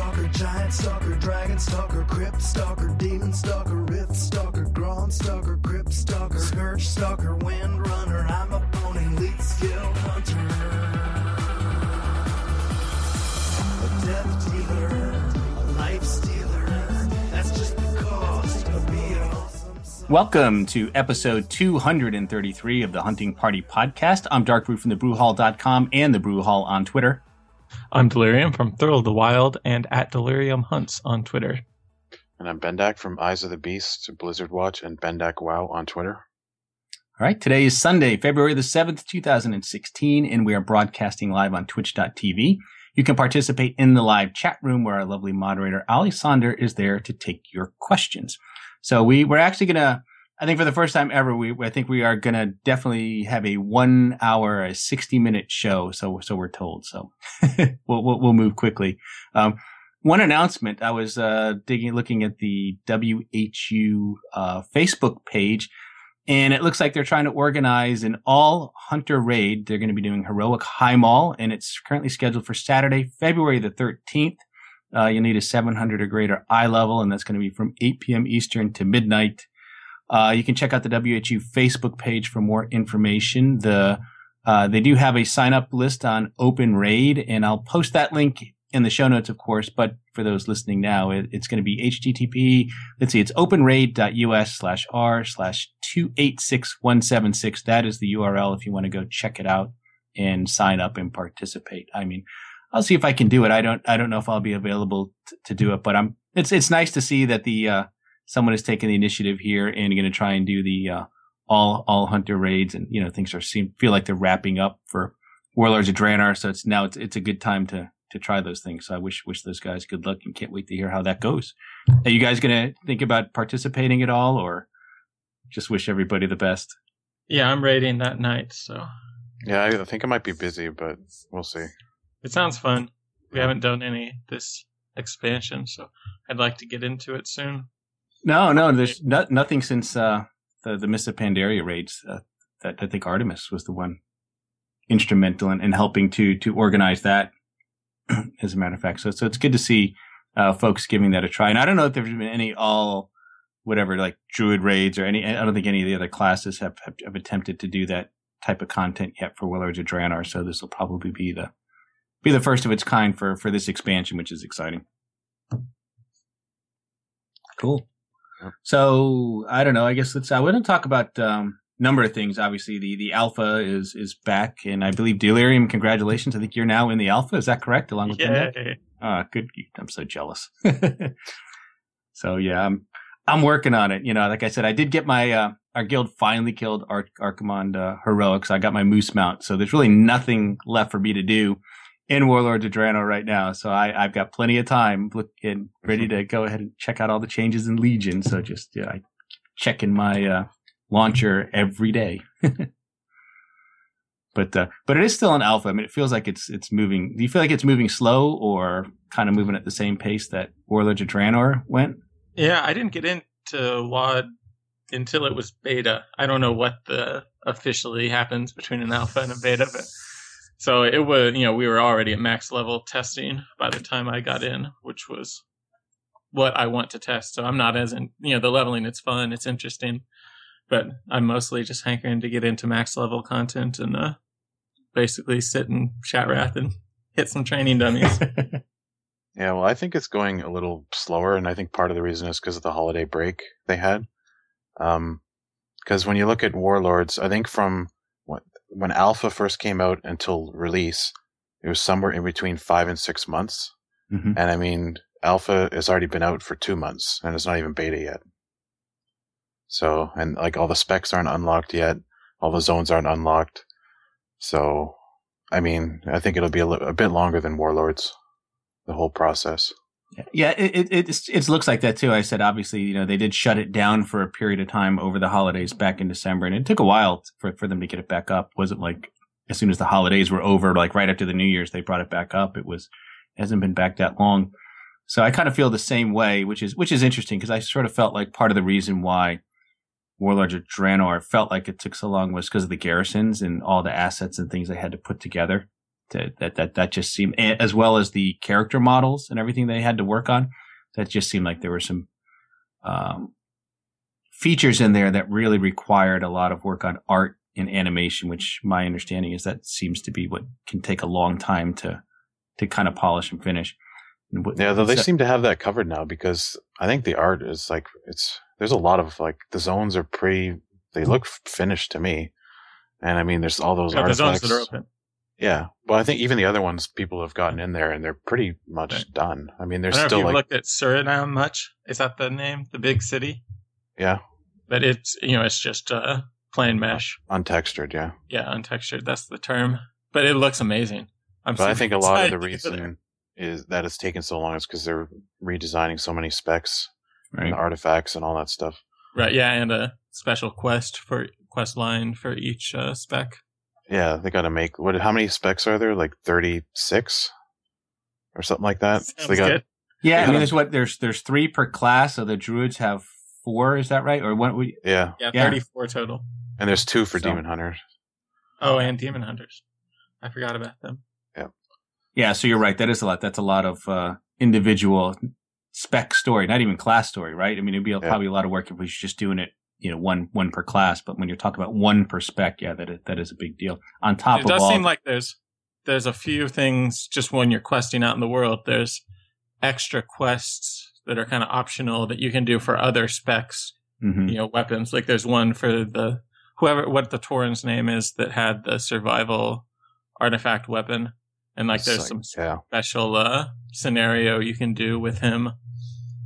Stalker, Giant Stalker, Dragon Stalker, Crypt Stalker, Demon Stalker, Rift Stalker, Grown Stalker, Crypt Stalker, Scourge Stalker, Wind Runner, I'm a pony, Elite Skill Hunter. A Death Dealer, a Life Stealer, that's just the cost of being awesome. Welcome to episode 233 of the Hunting Party podcast. I'm Dark Brew from thebrewhall.com and the Brew Hall on Twitter. I'm Delirium from Thrill of the Wild and at Delirium Hunts on Twitter. And I'm Bendak from Eyes of the Beast, Blizzard Watch, and Bendak Wow on Twitter. All right, today is Sunday, February the 7th, 2016, and we are broadcasting live on twitch.tv. You can participate in the live chat room where our lovely moderator, Ali Sonder, is there to take your questions. So we, we're actually going to, I think for the first time ever, we, I think we are to definitely have a one hour, a 60 minute show. So, so we're told. So we'll, we'll, we'll move quickly. Um, one announcement, I was, uh, digging, looking at the WHU, uh, Facebook page and it looks like they're trying to organize an all hunter raid. They're going to be doing heroic Highmaul and it's currently scheduled for Saturday, February the 13th. Uh, you'll need a 700 or greater eye level and that's going to be from 8 p.m. Eastern to midnight. Uh, you can check out the WHU Facebook page for more information. The uh, they do have a sign up list on Open Raid, and I'll post that link in the show notes, of course. But for those listening now, it, it's going to be HTTP. Let's see, it's openraid.us slash r slash two eight six one seven six. That is the URL if you want to go check it out and sign up and participate. I mean, I'll see if I can do it. I don't I don't know if I'll be available t- to do it, but I'm. It's it's nice to see that the uh, someone has taken the initiative here and going to try and do the uh, all all hunter raids, and you know things are seem feel like they're wrapping up for Warlords of Draenor. So it's now it's it's a good time to to try those things. So I wish wish those guys good luck and can't wait to hear how that goes. Are you guys going to think about participating at all, or just wish everybody the best? Yeah, I'm raiding that night, so Yeah, I think I might be busy, but we'll see. it sounds fun. We haven't done any this expansion, so I'd like to get into it soon. No, no, there's no, nothing since uh, the the Pandaria raids. Uh, that I think Artemis was the one instrumental in, in helping to to organize that. As a matter of fact, so so it's good to see uh, folks giving that a try. And I don't know if there's been any all whatever like druid raids or any. I don't think any of the other classes have have, have attempted to do that type of content yet for Warlords of Draenor. So this will probably be the be the first of its kind for for this expansion, which is exciting. Cool. Yep. So I don't know. I guess let's. I want to talk about um, number of things. Obviously, the the alpha is is back, and I believe Delirium. Congratulations! I think you're now in the alpha. Is that correct? Along with Bendak? Yeah, Ah, good. I'm so jealous. so yeah, I'm I'm working on it. You know, like I said, I did get my uh, our guild finally killed Ar- Archimonde uh, heroics. I got my moose mount, so there's really nothing left for me to do in Warlord of Draenor right now. So I I've got plenty of time looking ready to go ahead and check out all the changes in Legion. So just yeah, I checking my uh, launcher every day. But uh, but it is still an alpha. I mean, it feels like it's it's moving. Do you feel like it's moving slow or kind of moving at the same pace that Warlords of Draenor went? yeah. I didn't get into WoD until it was beta. I don't know what the officially happens between an alpha and a beta, but so it was. You know, we were already at max level testing by the time I got in, which was what I want to test. So I'm not as in. You know, the leveling. It's fun. It's interesting. but I'm mostly just hankering to get into max level content and uh, basically sit in Shattrath and hit some training dummies. Yeah, well, I think it's going a little slower, and I think part of the reason is because of the holiday break they had. Um, because when you look at Warlords, I think from when, Alpha first came out until release, it was somewhere in between five and six months. Mhm. And I mean, Alpha has already been out for two months, and it's not even beta yet. So, and like all the specs aren't unlocked yet, all the zones aren't unlocked. So, I mean, I think it'll be a, li- a bit longer than Warlords, the whole process. Yeah, it, it it looks like that too. I said obviously, you know, they did shut it down for a period of time over the holidays back in December, and it took a while for for them to get it back up. wasn't like as soon as the holidays were over, like right after the New Year's, they brought it back up. It was it hasn't been back that long, so I kind of feel the same way, which is which is interesting because I sort of felt like part of the reason why Warlords of Draenor felt like it took so long was because of the garrisons and all the assets and things they had to put together to, that that that just seemed as well as the character models and everything they had to work on. That just seemed like there were some um, features in there that really required a lot of work on art and animation, which my understanding is that seems to be what can take a long time to to kind of polish and finish. And what- Yeah, though they so- seem to have that covered now because I think the art is like it's there's a lot of like the zones are pretty they look finished to me. And I mean there's all those Yeah, the zones that are open. Yeah. Well, I think even the other ones people have gotten in there and they're pretty much Right. done. I mean I there's don't still like looked at Suramar much. Is that the name? The big city? yeah, But it's you know it's just uh, plain mesh. untextured, yeah. Yeah, untextured. That's the term. But it looks amazing. I'm. But I think a lot of the excited to go there. reason is that it's taken so long is because they're redesigning so many specs right. and artifacts and all that stuff. Right. Yeah, and a special quest for quest line for each uh, spec. Yeah, they got to make what? How many specs are there? Like thirty six or something like that. So they got good. Yeah, I mean, there's what there's there's three per class. So the druids have four. Is that right? Or what? We, yeah, Yeah, Yeah. 34 total. and there's two for So- demon hunters. Oh, and demon hunters. I forgot about them. Yeah. Yeah. So you're right. That is a lot. That's a lot of uh, individual spec story, not even class story, right? I mean, it'd be a, Yeah. probably a lot of work if we was just doing it, you know, one one per class. But when you're talking about one per spec, yeah, that is, that is a big deal. On top it of it does all, seem like there's there's a few things just when you're questing out in the world. There's extra quests that are kind of optional that you can do for other specs. Mhm. You know, weapons. Like there's one for the whoever what the Tauren's name is that had the survival artifact weapon, and like there's It's some yeah, special uh scenario you can do with him.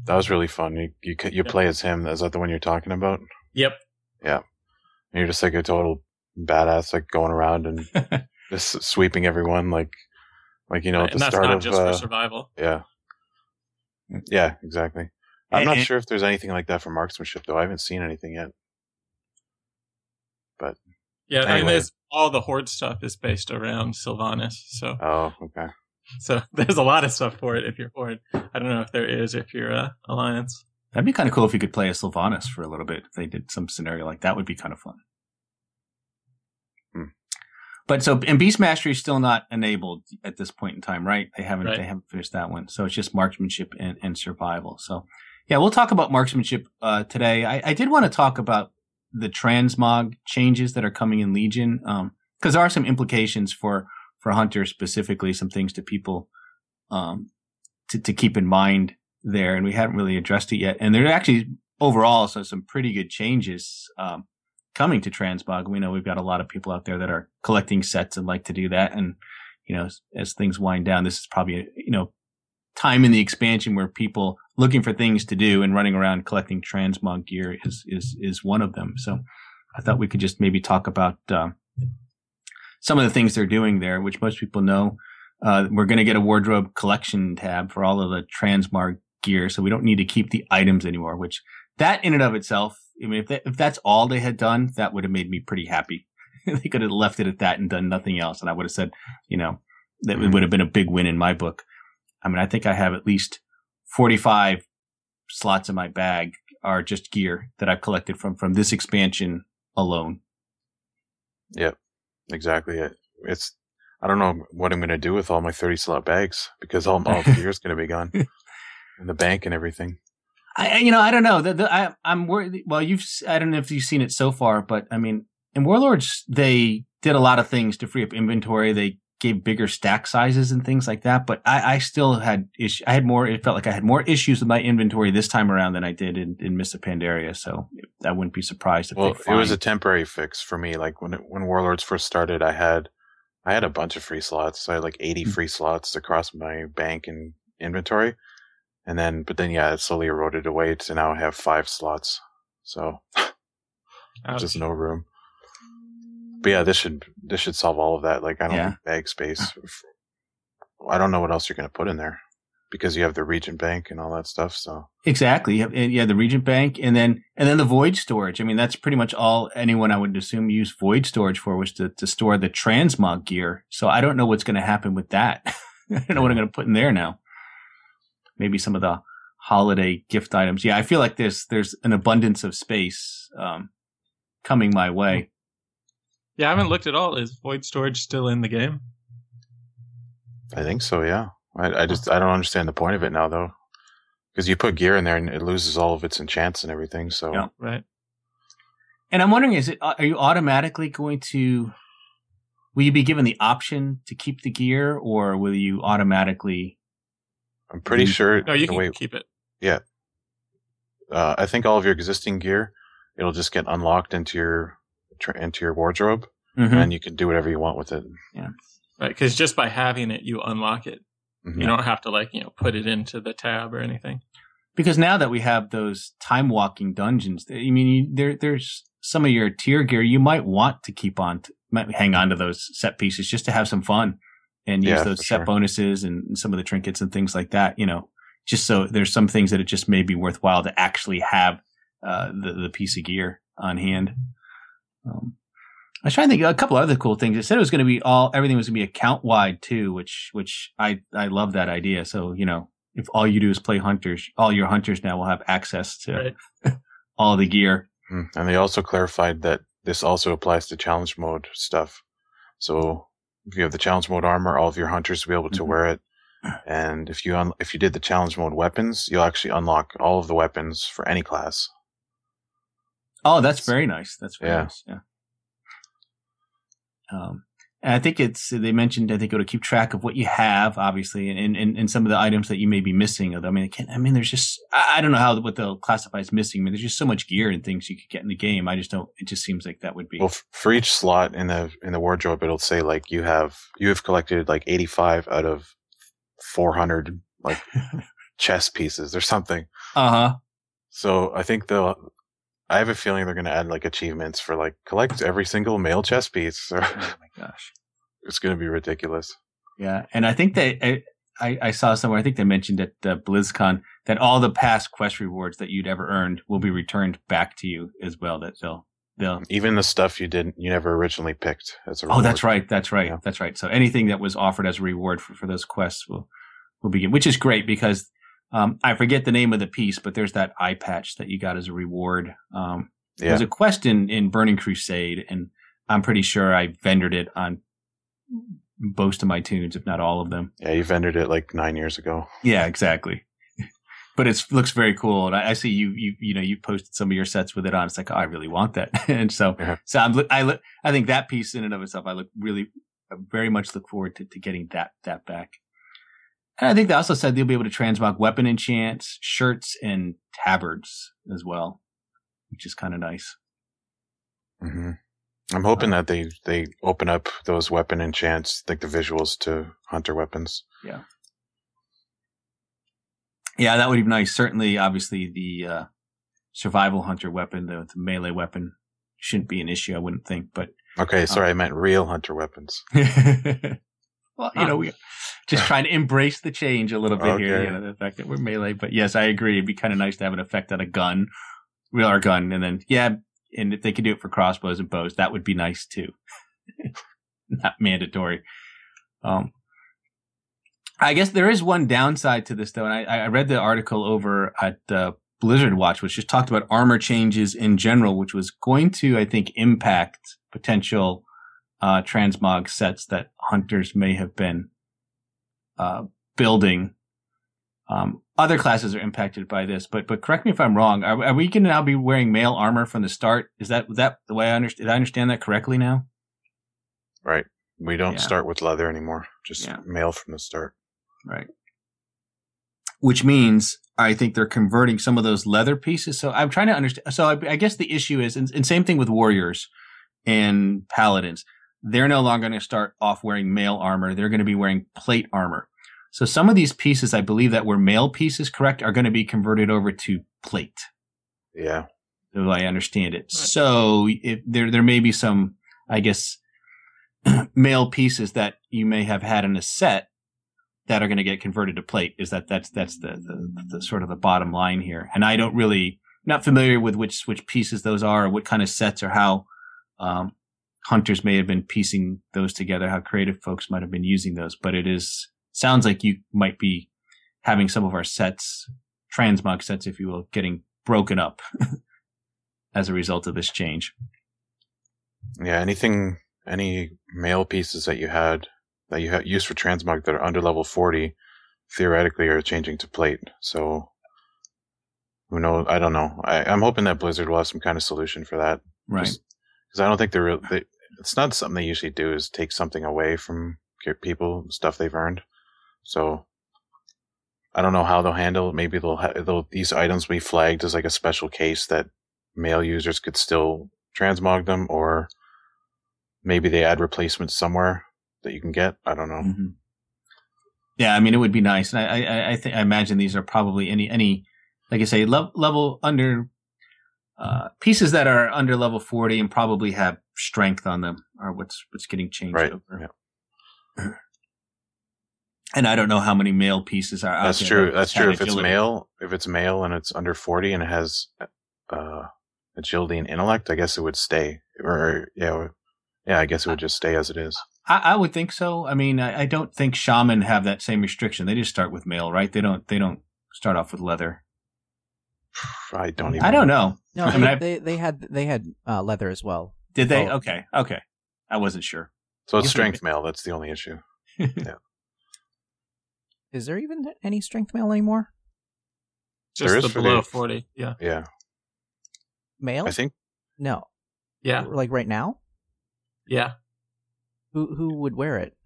that was really fun. You you you Yeah. play as him. Is that the one you're talking about? Yep. Yeah. And you're just like a total badass, like going around and just sweeping everyone, like like you know at and the that's start not of just uh, for survival. yeah, yeah, exactly. I'm And- not and- sure if there's anything like that for marksmanship though. I haven't seen anything yet. But yeah, I mean, there's all the horde stuff is based around Sylvanas, so Oh, okay. so there's a lot of stuff for it if you're horde. I don't know if there is if you're uh, alliance. That'd be kind of cool if you could play as Sylvanas for a little bit. If they did some scenario like that, would be kind of fun. Hmm. But so and Beast Mastery is still not enabled at this point in time, right? They haven't Right. they haven't finished that one, so it's just marksmanship and, and survival. So yeah, we'll talk about marksmanship uh, today. I, I did want to talk about the transmog changes that are coming in Legion because there are some implications for for hunters specifically, some things to people um, to to keep in mind there, and we haven't really addressed it yet. And there are actually overall so some pretty good changes um, coming to Transmog. We know we've got a lot of people out there that are collecting sets and like to do that. And you know, as, as things wind down, this is probably a, you know time in the expansion where people looking for things to do and running around collecting Transmog gear is is is one of them. So I thought we could just maybe talk about um, some of the things they're doing there, which most people know. Uh, we're going to get a wardrobe collection tab for all of the Transmog gear, so we don't need to keep the items anymore. Which that in and of itself, I mean, if that, if that's all they had done, that would have made me pretty happy. they could have left it at that and done nothing else, and I would have said, you know, that Mhm. would have been a big win in my book. I mean, I think I have at least forty-five slots in my bag are just gear that I've collected from from this expansion alone. Yep, exactly. It, it's I don't know what I'm gonna do with all my 30 slot bags because all all the gear's gonna be gone, and the bank and everything. I, you know, I don't know. The, the, I, I'm worried. Well, you've, I don't know if you've seen it so far, but I mean, in Warlords, they did a lot of things to free up inventory. They gave bigger stack sizes and things like that. But I, I still had issue. I had more. It felt like I had more issues with my inventory this time around than I did in, in Mists of Pandaria. So I wouldn't be surprised if Well, it was a temporary fix for me. Like when it, when Warlords first started, I had I had a bunch of free slots. I had like 80 Mm. free slots across my bank and inventory, and then but then yeah, it slowly eroded away to now I have five slots. So just no room. But yeah, this should this should solve all of that. Like I don't Yeah. need bag space. I don't know what else you're going to put in there because you have the Reagent Bank and all that stuff. So Exactly. Yeah, and- yeah, the Reagent Bank, and then and then the void storage. I mean, that's pretty much all anyone I would assume use void storage for was to to store the transmog gear. So I don't know what's going to happen with that. I don't know what I'm going to put in there now. Maybe some of the holiday gift items. Yeah, I feel like there's there's an abundance of space um, coming my way. Yeah, I haven't looked at all. Is void storage still in the game? I think so. Yeah. I, I just I don't understand the point of it now though, because you put gear in there and it loses all of its enchants and everything. So Yeah. Right. And I'm wondering, is it are you automatically going to? Will you be given the option to keep the gear, or will you automatically? I'm pretty Mhm. sure No, you the can way keep it. Yeah. Uh, I think all of your existing gear it'll just get unlocked into your tr- into your wardrobe Mhm. and you can do whatever you want with it. Yeah, Right. Because just by having it, you unlock it. Mhm. You don't have to like, you know, put it into the tab or anything. Because now that we have those time walking dungeons, I mean, you, there there's some of your tier gear you might want to keep on, to, might hang on to those set pieces just to have some fun and use Yeah, those set sure. bonuses and, and some of the trinkets and things like that. You know, just so there's some things that it just may be worthwhile to actually have uh, the the piece of gear on hand. Um, I was trying to think a couple other cool things. It said it was going to be all everything was going to be account wide too, which which I I love that idea. So you know, if all you do is play hunters, all your hunters now will have access to Right. all the gear. Mm. And they also clarified that this also applies to challenge mode stuff. So if you have the challenge mode armor, all of your hunters will be able to Mhm. wear it. And if you un- if you did the challenge mode weapons, you'll actually unlock all of the weapons for any class. Oh, that's very nice. That's very Yeah. nice. Yeah. Um, and I think it's they mentioned I think it'll keep track of what you have, obviously, and and, and some of the items that you may be missing. Although I mean, can, I mean, there's just I, I don't know how what they'll classify as missing. I mean, there's just so much gear and things you could get in the game. I just don't. It just seems like that would be. Well, for each slot in the in the wardrobe, it'll say like you have you have collected like 85 out of 400 like chess pieces or something. Uh huh. So I think they'll. I have a feeling they're going to add like achievements for like collect every single mail chess piece. Or Oh my gosh. it's going to be ridiculous. Yeah, and I think they, I, I, I saw somewhere. I think they mentioned at uh, BlizzCon that all the past quest rewards that you'd ever earned will be returned back to you as well. That they'll, they'll. Even the stuff you didn't, you never originally picked as a. Oh, that's right. That's right. Yeah. That's right. So anything that was offered as a reward for, for those quests will, will begin, which is great because, um, I forget the name of the piece, but there's that eye patch that you got as a reward. Um, Yeah, there's a quest in, in Burning Crusade and I'm pretty sure I vendored it on most of my tunes, if not all of them. yeah. You vendored it like nine years ago. Yeah, exactly. but it looks very cool, and I, I see you you you know you posted some of your sets with it on. It's like oh, I really want that, and so Yeah. so I'm I look I think that piece in and of itself, I look really I very much look forward to, to getting that that back. And I think they also said they'll be able to transmog weapon enchants, shirts, and tabards as well, which is kind of nice. hmm I'm hoping that they they open up those weapon enchants, like the visuals to hunter weapons. Yeah, Yeah, that would be nice. Certainly, obviously, the uh, survival hunter weapon, the, the melee weapon, shouldn't be an issue. I wouldn't think, but Okay, sorry, I meant real hunter weapons. well, you know, we just trying to embrace the change a little bit here. Okay. You know, the fact that we're melee, but yes, I agree. It'd be kind of nice to have an effect on a gun, real our gun, and then yeah, and if they could do it for crossbows and bows, that would be nice too. Not mandatory. Um, I guess there is one downside to this though, and I, I read the article over at uh, Blizzard Watch, which just talked about armor changes in general, which was going to, I think, impact potential uh, transmog sets that hunters may have been uh, building. Um, other classes are impacted by this, but but correct me if I'm wrong. Are, are we going to now be wearing mail armor from the start? Is that that the way I understand? Did I understand that correctly now? Right. We don't Yeah. start with leather anymore. Just Yeah. mail from the start. Right. Which means I think they're converting some of those leather pieces. So I'm trying to understand. So I, I guess the issue is, and, and same thing with warriors and paladins. They're no longer going to start off wearing mail armor. They're going to be wearing plate armor. So some of these pieces, I believe that were mail pieces, correct, are going to be converted over to plate. Yeah. the way I understand it. So if there there may be some, I guess, mail pieces that you may have had in a set that are going to get converted to plate. Is that that's that's the, the the sort of the bottom line here? And I don't really not familiar with which which pieces those are, or what kind of sets, or how um, hunters may have been piecing those together, how creative folks might have been using those. But it is sounds like you might be having some of our sets, transmog sets, if you will, getting broken up as a result of this change. Yeah. Anything, any mail pieces that you had that you have use for transmog that are under level 40 theoretically are changing to plate. So who knows? I don't know. I, I'm hoping that Blizzard will have some kind of solution for that. Right. Because I don't think they're. They, it's not something they usually do is take something away from people, stuff they've earned. So I don't know how they'll handle it. Maybe they'll, ha- they'll these items be flagged as like a special case that mail users could still transmog them, or maybe they add replacements somewhere that you can get. I don't know. Mm-hmm. Yeah, I mean, it would be nice, and I, I, I think I imagine these are probably any, any, like I say, le- level under uh, pieces that are under level forty and probably have strength on them are what's what's getting changed right. over. Yeah. And I don't know how many mail pieces are. Out there. That's true. That's true. If agility. it's mail, if it's mail and it's under forty and it has uh, agility and intellect, I guess it would stay. Or yeah, yeah, I guess it would just stay as it is. I, I would think so. I mean, I, I, don't think shaman have that same restriction. They just start with mail, right? They don't. They don't start off with leather. I don't even. I don't know. No, I mean, they, they had they had uh, leather as well. Did they? Oh. Okay, okay. I wasn't sure. So it's strength mail. That's the only issue. yeah. Is there even any strength mail anymore? Just the below forty. Yeah. Yeah. Mail? I think. No. Yeah. Like right now. Yeah. Who who would wear it?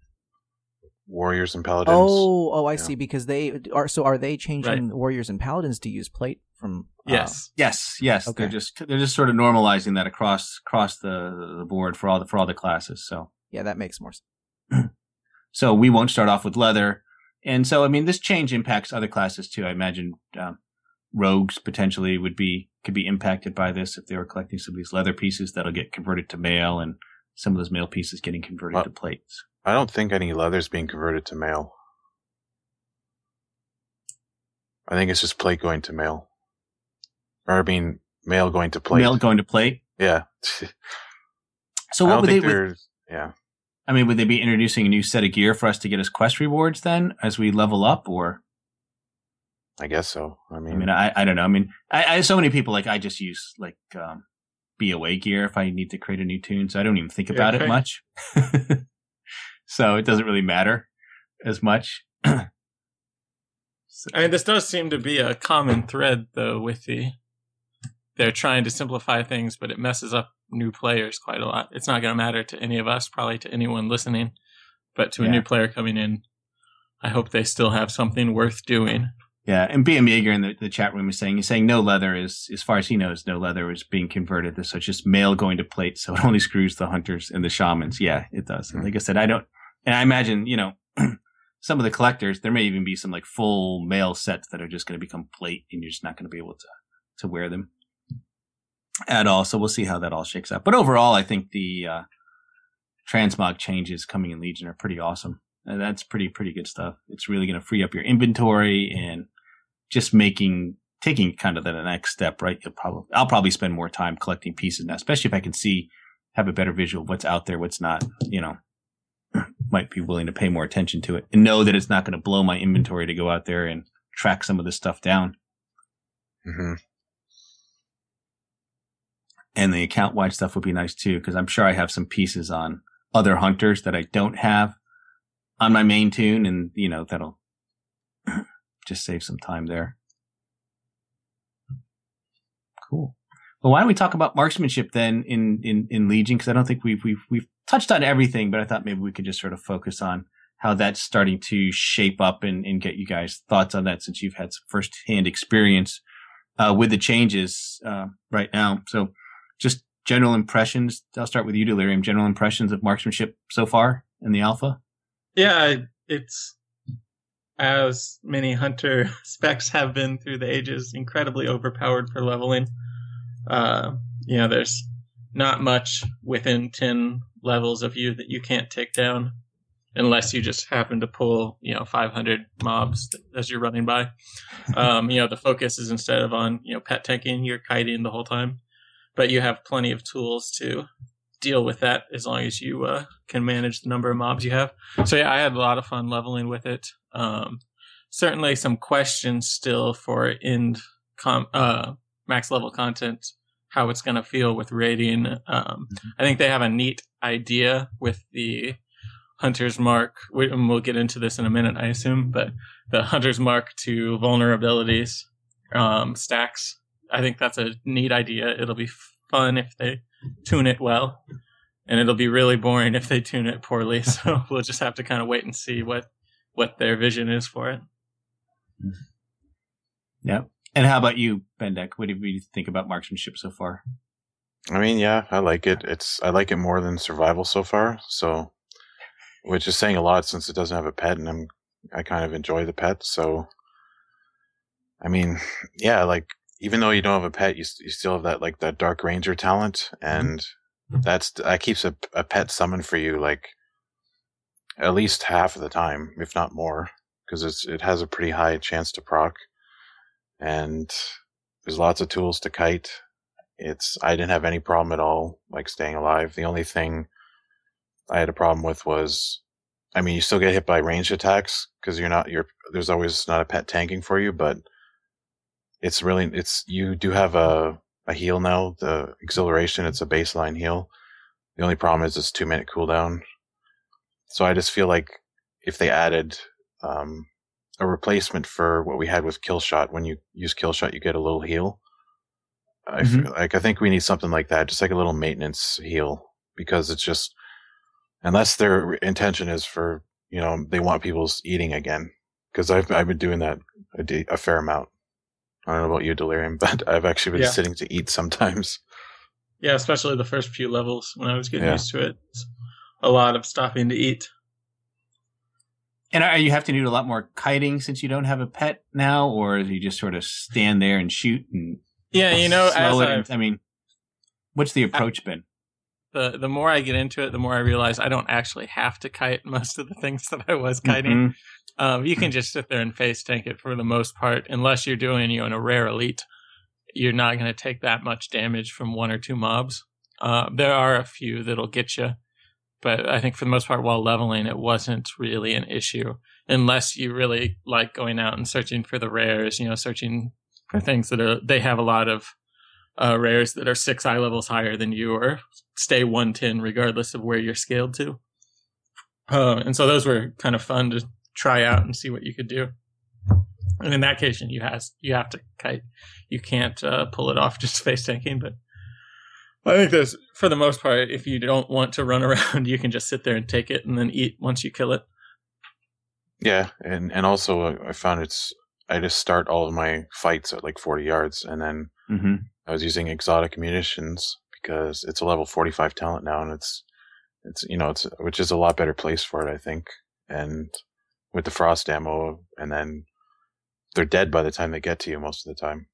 Warriors and paladins. Oh, oh, I yeah. see. Because they are. So are they changing right. warriors and paladins to use plate from? Uh, yes. Yes. Yes. Okay. They're just they're just sort of normalizing that across across the the board for all the for all the classes. So yeah, that makes more sense. so we won't start off with leather, and so I mean this change impacts other classes too. I imagine um, rogues potentially would be could be impacted by this if they were collecting some of these leather pieces that'll get converted to mail and some of those mail pieces getting converted well, to plates. I don't think any leather's being converted to mail. I think it's just plate going to mail. Or I mean mail going to plate. Mail going to plate? Yeah. so what would they would, yeah. I mean, would they be introducing a new set of gear for us to get as quest rewards then as we level up or I guess so. I mean, I mean, I, I don't know. I mean, I, I so many people like I just use like um, BOA gear if I need to create a new tune, so I don't even think about okay. it much. so it doesn't really matter as much. so. I mean, this does seem to be a common thread though with the they're trying to simplify things, but it messes up new players quite a lot. It's not going to matter to any of us, probably to anyone listening, but to yeah. a new player coming in, I hope they still have something worth doing. Yeah, and BM Yeager in the, the chat room is saying he's saying no leather is as far as he knows, no leather is being converted. So it's just mail going to plate, so it only screws the hunters and the shamans. Yeah, it does. And hmm. like I said, I don't, and I imagine you know some of the collectors there may even be some like full mail sets that are just going to become plate, and you're just not going to be able to to wear them at all. So we'll see how that all shakes out. But overall, I think the uh, transmog changes coming in Legion are pretty awesome. And that's pretty pretty good stuff. It's really going to free up your inventory and just making taking kind of the next step, right? You'll probably I'll probably spend more time collecting pieces now, especially if I can see have a better visual of what's out there, what's not, you know, might be willing to pay more attention to it and know that it's not going to blow my inventory to go out there and track some of this stuff down. Mm-hmm. And the account wide stuff would be nice too, because I'm sure I have some pieces on other hunters that I don't have on my main tune, and you know that'll just save some time there. Cool. Well, why don't we talk about marksmanship then in in, in Legion? Because I don't think we've we've we've touched on everything, but I thought maybe we could just sort of focus on how that's starting to shape up and, and get you guys thoughts on that since you've had some first hand experience uh, with the changes uh, right now. So, just general impressions. I'll start with you, Delirium. General impressions of marksmanship so far in the alpha. Yeah, it's as many hunter specs have been through the ages, incredibly overpowered for leveling. Uh, you know, there's not much within 10 levels of you that you can't take down unless you just happen to pull, you know, 500 mobs as you're running by. Um, you know, the focus is instead of on, you know, pet tanking, you're kiting the whole time, but you have plenty of tools to deal with that as long as you uh, can manage the number of mobs you have. So yeah, I had a lot of fun leveling with it. Um, certainly some questions still for end com- uh, max level content, how it's going to feel with raiding. Um, mm-hmm. I think they have a neat idea with the Hunter's Mark, and we'll get into this in a minute, I assume, but the Hunter's Mark to vulnerabilities um, stacks. I think that's a neat idea. It'll be fun if they tune it well, and it'll be really boring if they tune it poorly. So we'll just have to kind of wait and see what what their vision is for it. Yeah. And how about you, Bendak What do you think about marksmanship so far? I mean, yeah, I like it. It's I like it more than survival so far. So, which is saying a lot since it doesn't have a pet, and I'm I kind of enjoy the pet. So, I mean, yeah, like even though you don't have a pet, you you still have that like that dark ranger talent, and mm-hmm. that's that keeps a a pet summon for you like at least half of the time, if not more, because it's it has a pretty high chance to proc, and there's lots of tools to kite it's I didn't have any problem at all like staying alive. The only thing I had a problem with was I mean you still get hit by ranged attacks because you're not you're there's always not a pet tanking for you, but it's really it's you do have a a heal now, the exhilaration, it's a baseline heal. The only problem is it's two minute cooldown. So I just feel like if they added um, a replacement for what we had with kill shot, when you use kill shot, you get a little heal. I mm-hmm. feel like I think we need something like that, just like a little maintenance heal, because it's just unless their intention is for you know they want people's eating again, because I've I've been doing that a, de- a, fair amount. I don't know about you, Delirium, but I've actually been yeah. sitting to eat sometimes. Yeah, especially the first few levels when I was getting yeah. used to it. It's a lot of stopping to eat. And are you have to do a lot more kiting since you don't have a pet now, or do you just sort of stand there and shoot and yeah, you know, it. I mean, what's the approach I, been? The the more I get into it, the more I realize I don't actually have to kite most of the things that I was kiting. Mm-hmm. Um, you can just sit there and face tank it for the most part, unless you're doing you know in a rare elite. You're not going to take that much damage from one or two mobs. Uh, there are a few that'll get you, but I think for the most part, while leveling, it wasn't really an issue unless you really like going out and searching for the rares. You know, searching for things that are they have a lot of uh, rares that are six eye levels higher than you or stay 110 regardless of where you're scaled to. Uh, and so those were kind of fun to try out and see what you could do. And in that case, you has you have to kite. You can't uh, pull it off just face tanking. But I think there's for the most part, if you don't want to run around, you can just sit there and take it and then eat once you kill it. Yeah, and and also uh, I found it's I just start all of my fights at like 40 yards, and then mm-hmm. I was using exotic munitions because it's a level 45 talent now, and it's it's you know it's which is a lot better place for it, I think. And with the frost ammo, and then they're dead by the time they get to you most of the time.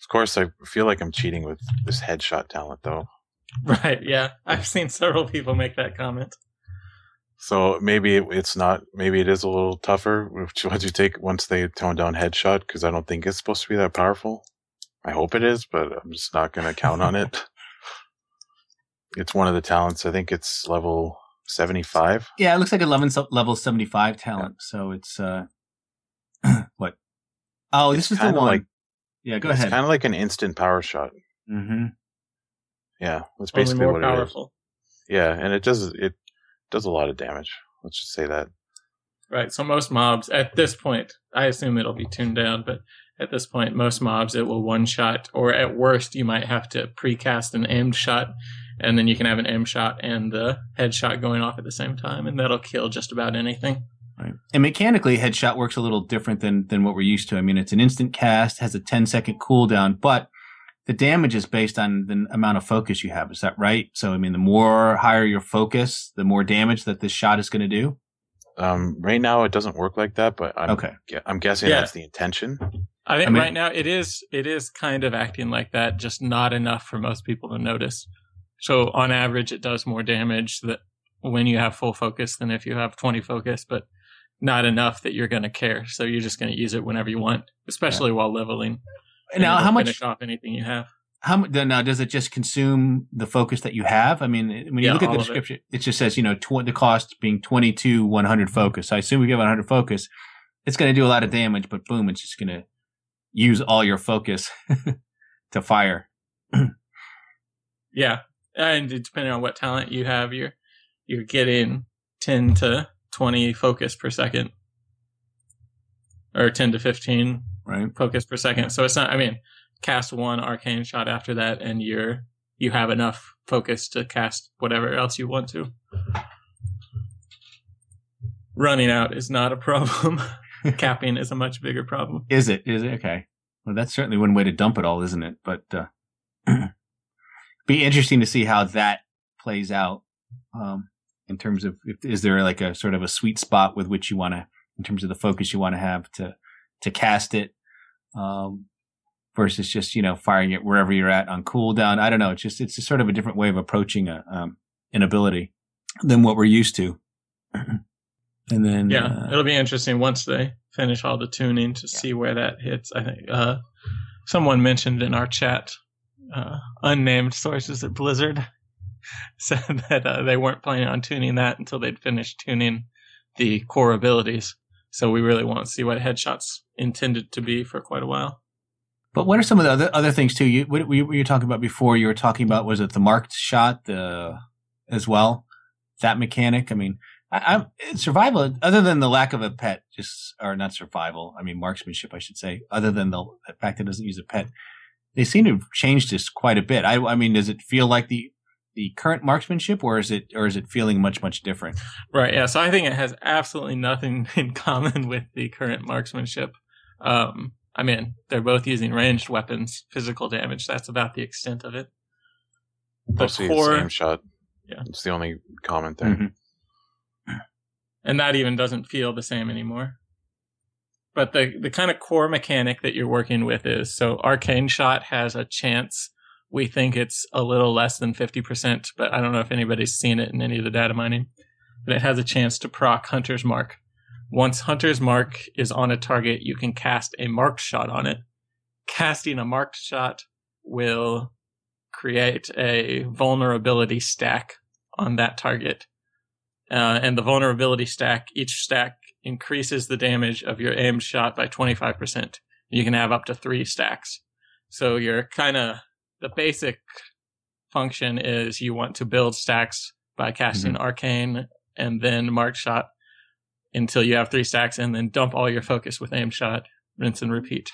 Of course, I feel like I'm cheating with this headshot talent, though. Right? Yeah, I've seen several people make that comment. So maybe it's not. Maybe it is a little tougher. Once you take once they tone down headshot, because I don't think it's supposed to be that powerful. I hope it is, but I'm just not going to count on it. It's one of the talents. I think it's level 75. Yeah, it looks like a level, level 75 talent. Yeah. So it's uh, what? Oh, it's this is the one. Like, yeah, go ahead. It's kind of like an instant power shot. Mm-hmm. Yeah, that's basically what powerful. it is. Yeah, and it does it does a lot of damage. Let's just say that. Right. So most mobs at this point, I assume it'll be tuned down, but at this point, most mobs it will one shot, or at worst, you might have to precast an aimed shot, and then you can have an aim shot and the headshot going off at the same time, and that'll kill just about anything. Right. And mechanically, headshot works a little different than than what we're used to. I mean, it's an instant cast, has a 10 second cooldown, but the damage is based on the amount of focus you have. Is that right? So, I mean, the more higher your focus, the more damage that this shot is going to do. Um, right now, it doesn't work like that, but I'm, okay. I'm guessing yeah. that's the intention. I think I mean, right now it is. It is kind of acting like that, just not enough for most people to notice. So, on average, it does more damage that when you have full focus than if you have 20 focus, but not enough that you're going to care. So, you're just going to use it whenever you want, especially yeah. while leveling now how much off anything you have. How now does it just consume the focus that you have? I mean when you yeah, look at the description it. it. just says you know tw- the cost being 22 100 focus. I assume we give 100 focus it's going to do a lot of damage but boom it's just going to use all your focus to fire. Yeah and depending on what talent you have you're you're getting 10 to 20 focus per second. Or 10 to 15 right. focus per second. So it's not, I mean, cast one arcane shot after that and you're, you have enough focus to cast whatever else you want to. Running out is not a problem. Capping is a much bigger problem. Is it? Is it? Okay. Well, that's certainly one way to dump it all, isn't it? But, uh, be interesting to see how that plays out. Um, in terms of, if, is there like a sort of a sweet spot with which you want to, in terms of the focus you want to have to, to cast it? Um, versus just you know firing it wherever you're at on cooldown. I don't know. It's just it's just sort of a different way of approaching a um, an ability than what we're used to. and then Yeah, uh, it'll be interesting once they finish all the tuning to see where that hits. I think uh, someone mentioned in our chat, uh, unnamed sources at Blizzard said that uh, they weren't planning on tuning that until they'd finished tuning the core abilities. So we really won't see what headshots intended to be for quite a while. But what are some of the other other things too? You what were you, were talking about before? You were talking about was it the marked shot the as well that mechanic? I mean, I, I'm survival other than the lack of a pet, just or not survival. I mean marksmanship, I should say. Other than the, the fact that it doesn't use a pet, they seem to have changed this quite a bit. I, I mean, does it feel like the the current marksmanship, or is it or is it feeling much much different? Right. Yeah. So I think it has absolutely nothing in common with the current marksmanship. Um, I mean, they're both using ranged weapons, physical damage. That's about the extent of it. The the core, same shot. Yeah. It's the only comment there. Mhm. and that even doesn't feel the same anymore. But the the kind of core mechanic that you're working with is so arcane shot has a chance. We think it's a little less than fifty percent, but I don't know if anybody's seen it in any of the data mining. But it has a chance to proc Hunter's Mark. Once Hunter's Mark is on a target, you can cast a marked shot on it. Casting a marked shot will create a vulnerability stack on that target. Uh, and the vulnerability stack, each stack increases the damage of your aimed shot by 25%. You can have up to three stacks. So you're kind of, the basic function is you want to build stacks by casting arcane and then mark shot until you have three stacks and then dump all your focus with aim shot, rinse and repeat.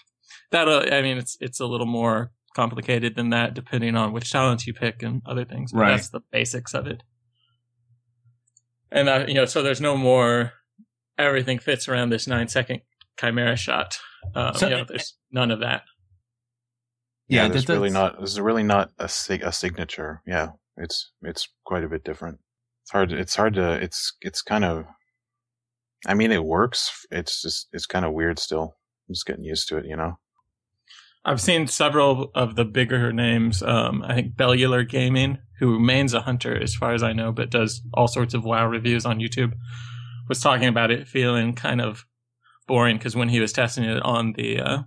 That'll, I mean, it's, it's a little more complicated than that depending on which talents you pick and other things. But Right. That's the basics of it. And, uh, you know, so there's no more, everything fits around this nine second chimaera shot. Um, So- you know, there's none of that. Yeah, Yeah, there's that- really that's- not. There's really not a sig- a signature. Yeah, it's it's quite a bit different. It's hard. It's hard to. It's it's kind of. I mean, it works. It's just it's kind of weird still. I'm just getting used to it. You know. I've seen several of the bigger names. Um, I think Bellular Gaming, who remains a hunter as far as I know, but does all sorts of WoW reviews on YouTube, was talking about it feeling kind of boring because when he was testing it on the uh,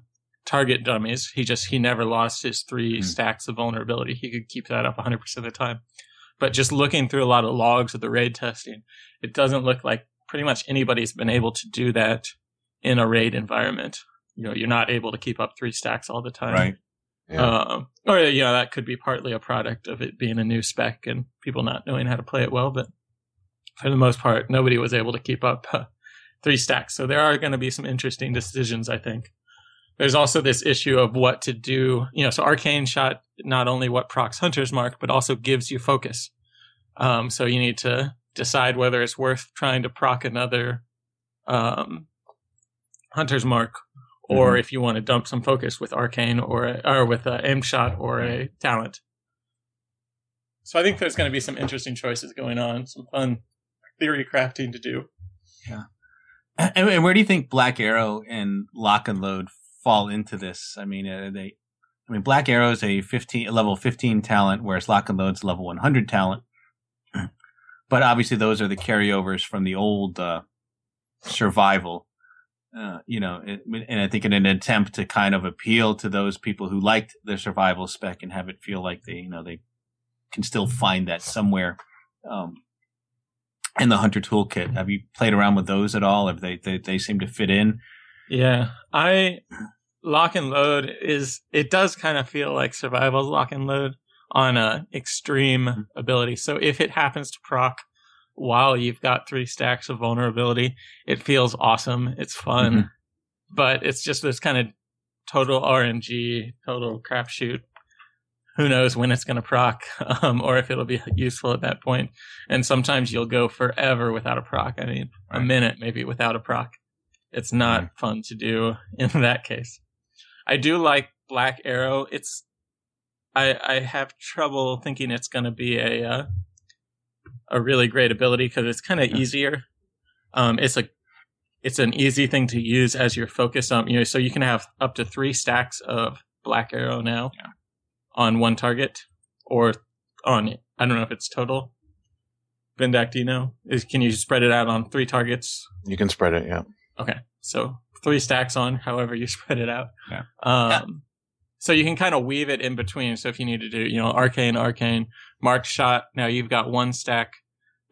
target dummies, he just he never lost his three Hmm. stacks of vulnerability. He could keep that up 100% of the time. But just looking through a lot of logs of the raid testing, it doesn't look like pretty much anybody's been able to do that in a raid environment. You know, you're not able to keep up three stacks all the time. Right. Yeah. Um, or you know that could be partly a product of it being a new spec and people not knowing how to play it well. But for the most part, nobody was able to keep up uh, three stacks. So there are going to be some interesting decisions, I think. There's also this issue of what to do. You know, so arcane shot not only what procs hunter's mark, but also gives you focus. Um, so you need to decide whether it's worth trying to proc another um, hunter's mark or if you want to dump some focus with arcane or a, or with a aim shot or a talent. So I think there's going to be some interesting choices going on, some fun theory crafting to do. And, and where do you think Black Arrow and Lock and Load fall into this? I mean, are they? I mean, Black Arrow is a fifteen a level fifteen talent, whereas Lock and Load's level one hundred talent. But obviously, those are the carryovers from the old uh, survival. Uh, you know, it, and I think in an attempt to kind of appeal to those people who liked the survival spec and have it feel like they, you know, they can still find that somewhere. Um, in the Hunter Toolkit, have you played around with those at all? Have they they, they seem to fit in? Yeah, I lock and load is it does kind of feel like survival lock and load on a extreme ability. So if it happens to proc while you've got three stacks of vulnerability. It feels awesome. It's fun, mm-hmm. but it's just this kind of total RNG, total crapshoot. Who knows when it's going to proc, um, or if it'll be useful at that point. And sometimes you'll go forever without a proc. I mean, right. a minute maybe without a proc. It's not mm-hmm. fun to do in that case. I do like Black Arrow. It's I I have trouble thinking it's going to be a uh, a really great ability because it's kind of yeah. easier. Um, it's a it's an easy thing to use as your focus focused on you know so you can have up to three stacks of Black Arrow now yeah. on one target or on I don't know if it's total. Bendak, do you know? Is can you spread it out on three targets? You can spread it, yeah. Okay, so three stacks on, however you spread it out. Yeah. Um, yeah. So you can kind of weave it in between. So if you need to do, you know, arcane, arcane, marked shot. Now you've got one stack,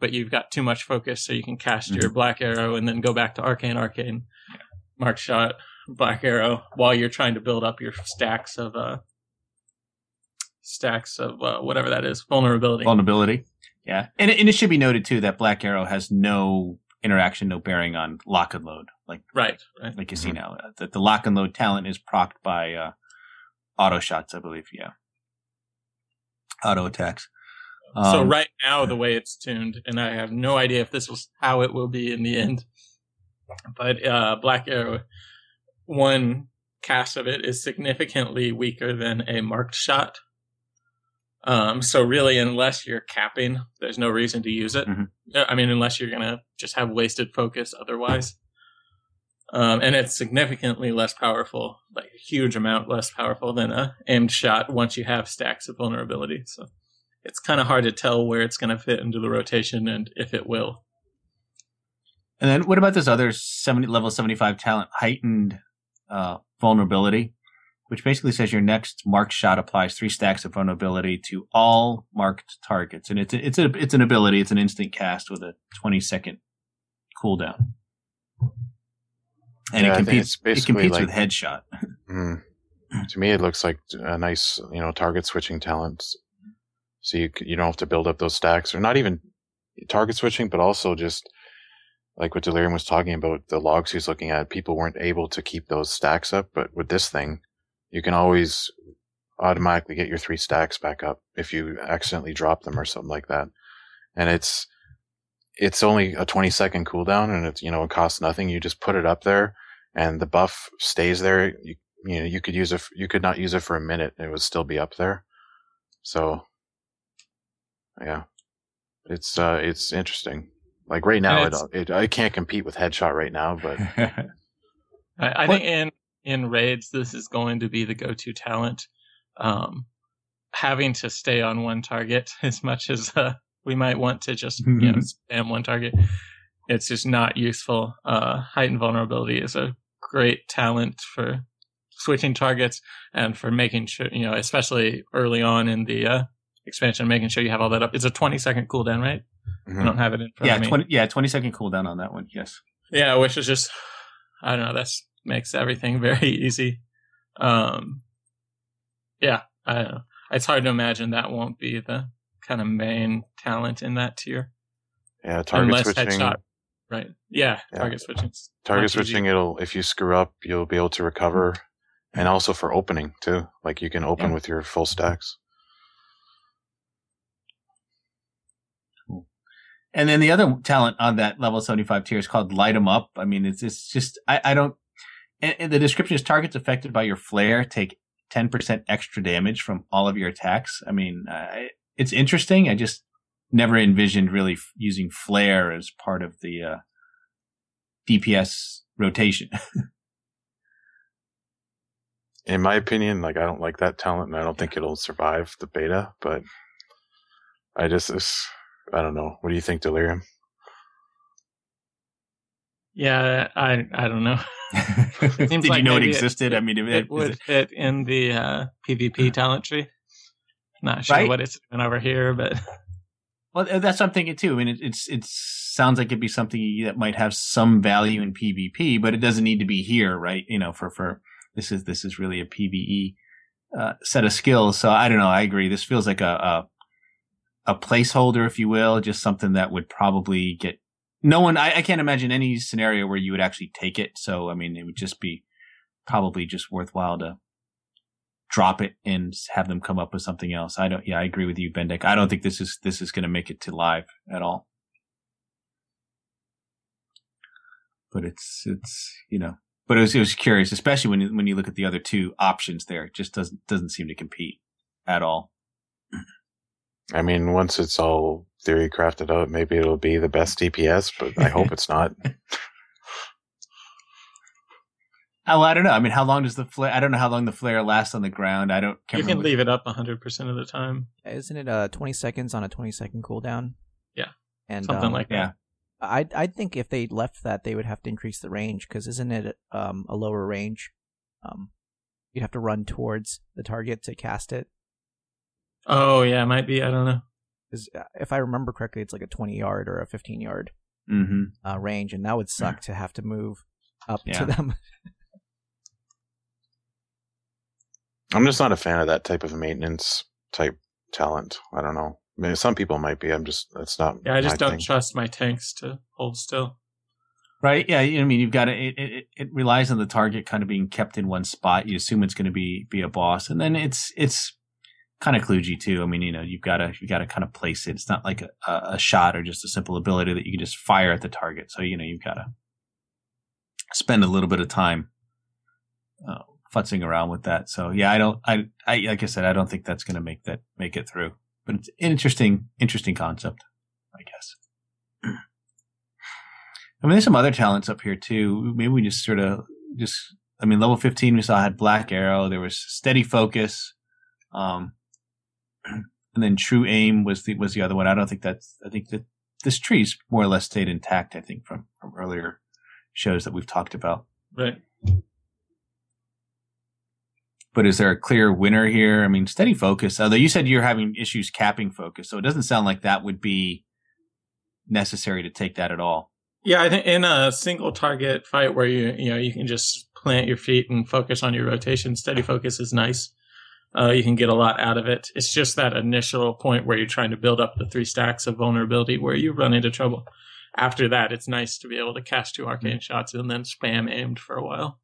but you've got too much focus, so you can cast mm-hmm. your black arrow and then go back to arcane, arcane, yeah. marked shot, black arrow, while you're trying to build up your stacks of uh stacks of uh, whatever that is, vulnerability. Vulnerability. Yeah, and, and it should be noted too that Black Arrow has no interaction, no bearing on lock and load. Like right, right. like you see now, uh, that the lock and load talent is procced by uh, auto shots, I believe. Yeah, auto attacks. Um, so right now, the way it's tuned, and I have no idea if this was how it will be in the end, but uh, Black Arrow, one cast of it is significantly weaker than a marked shot. Um, so really, unless you're capping, there's no reason to use it. Mm-hmm. I mean, unless you're gonna just have wasted focus otherwise. Um, and it's significantly less powerful, like a huge amount less powerful than a aimed shot once you have stacks of vulnerability. So it's kind of hard to tell where it's going to fit into the rotation and if it will. And then what about this other 70 level 75 talent heightened uh, vulnerability? Which basically says your next marked shot applies three stacks of vulnerability to all marked targets, and it's a, it's a it's an ability. It's an instant cast with a twenty second cooldown, and yeah, it competes. It competes like, with headshot. Mm, to me, it looks like a nice you know target switching talent. So you you don't have to build up those stacks, or not even target switching, but also just like what Delirium was talking about, the logs he's looking at, people weren't able to keep those stacks up. But with this thing, you can always automatically get your three stacks back up if you accidentally drop them or something like that. And it's, it's only a 20 second cooldown and it's, you know, it costs nothing. You just put it up there and the buff stays there. You, you know, you could use it, you could not use it for a minute and it would still be up there. So yeah, it's, uh, it's interesting. Like right now, it, it, I can't compete with headshot right now, but I, I think in in raids, this is going to be the go-to talent. Um, having to stay on one target as much as uh, we might want to just you know spam one target, it's just not useful. Uh, heightened vulnerability is a great talent for switching targets and for making sure you know, especially early on in the uh, expansion, making sure you have all that up. It's a twenty second cooldown, right? Mm-hmm. I don't have it in front yeah, of me. 20, yeah, twenty second cooldown on that one. Yes. Yeah, which is just I don't know. That's makes everything very easy. Um, yeah, I don't know. It's hard to imagine that won't be the kind of main talent in that tier. Yeah, target Unless switching. Headshot, right. Yeah, yeah. target switching. Target switching, easy. it'll if you screw up, you'll be able to recover, and also for opening too. Like you can open yeah. with your full stacks. And then the other talent on that level 75 tier is called Light 'em Up. I mean, it's, it's just, I, I don't, and, and the description is targets affected by your flare take 10% extra damage from all of your attacks. I mean, uh, it's interesting. I just never envisioned really f- using flare as part of the uh, DPS rotation. In my opinion, like I don't like that talent, and I don't think it'll survive the beta. But I just, I don't know. What do you think, Delirium? Yeah, I I don't know. Did like you know it existed? It, I mean, it, it would it... fit in the uh, PvP talent tree. Not sure right? what it's doing over here, but well, that's what I'm thinking too. I mean, it, it's it sounds like it'd be something that might have some value in PvP, but it doesn't need to be here, right? You know, for for this is this is really a PVE uh, set of skills. So I don't know. I agree. This feels like a, a a placeholder, if you will, just something that would probably get no one. I, I can't imagine any scenario where you would actually take it. So I mean, it would just be probably just worthwhile to drop it and have them come up with something else. I don't. Yeah, I agree with you, Bendak. I don't think this is this is going to make it to live at all. But it's it's you know, but it was it was curious, especially when you, when you look at the other two options there. It just doesn't doesn't seem to compete at all. I mean, once it's all theory crafted out, maybe it'll be the best DPS, but I hope it's not. Oh, I don't know. I mean, how long does the flare? I don't know how long the flare lasts on the ground. I don't. Care. You can leave it up 100 percent of the time. Isn't it uh 20 seconds on a 20 second cooldown? Yeah, and something um, like that. Yeah. I I think if they left that, they would have to increase the range because isn't it um a lower range? Um, you'd have to run towards the target to cast it. Oh yeah, it might be. I don't know. Because if I remember correctly, it's like a 20 yard or a 15 yard Mm-hmm. uh, range, and that would suck to have to move up Yeah. to them. I'm just not a fan of that type of maintenance type talent. I don't know. I mean, some people might be. I'm just. That's not. Yeah, I just don't thing. trust my tanks to hold still. Right. Yeah. I mean, you've got to, it, it, it relies on the target kind of being kept in one spot. You assume it's going to be, be a boss. And then it's, it's kind of kludgy too. I mean, you know, you've got to, you got to kind of place it. It's not like a, a, shot or just a simple ability that you can just fire at the target. So, you know, you've got to spend a little bit of time, uh, futzing around with that. So yeah, I don't, I, I, like I said, I don't think that's going to make that, make it through, but it's an interesting, interesting concept, I guess. I mean, there's some other talents up here too. Maybe we just sort of just. I mean, level 15 we saw had Black Arrow. There was Steady Focus, um, and then True Aim was the was the other one. I don't think that's. I think that this tree's more or less stayed intact. I think from from earlier shows that we've talked about. Right. But is there a clear winner here? I mean, Steady Focus. Although you said you're having issues capping focus, so it doesn't sound like that would be necessary to take that at all. Yeah, I think in a single target fight where you you know you can just plant your feet and focus on your rotation, steady focus is nice. Uh, you can get a lot out of it. It's just that initial point where you're trying to build up the three stacks of vulnerability where you run into trouble. After that, it's nice to be able to cast two arcane shots and then spam aimed for a while.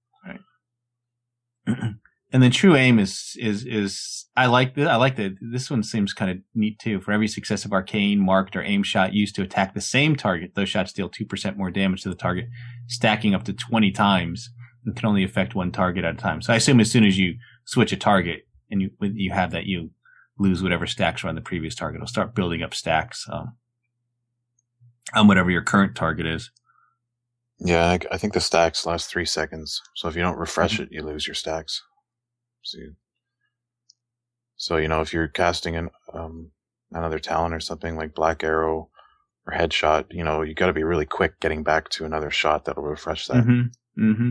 and then true aim is is is I like the, I like that this one seems kind of neat too. For every successive arcane marked or aim shot used to attack the same target, those shots deal two percent more damage to the target, stacking up to twenty times, and can only affect one target at a time. So I assume as soon as you switch a target and you when you have that, you lose whatever stacks were on the previous target. It'll start building up stacks um, on whatever your current target is. Yeah, I, I think the stacks last three seconds. So if you don't refresh it, you lose your stacks. So, you, so you know if you're casting an um, another talent or something like Black Arrow or Headshot, you know you got to be really quick getting back to another shot that'll refresh that. Mm-hmm. Mm-hmm.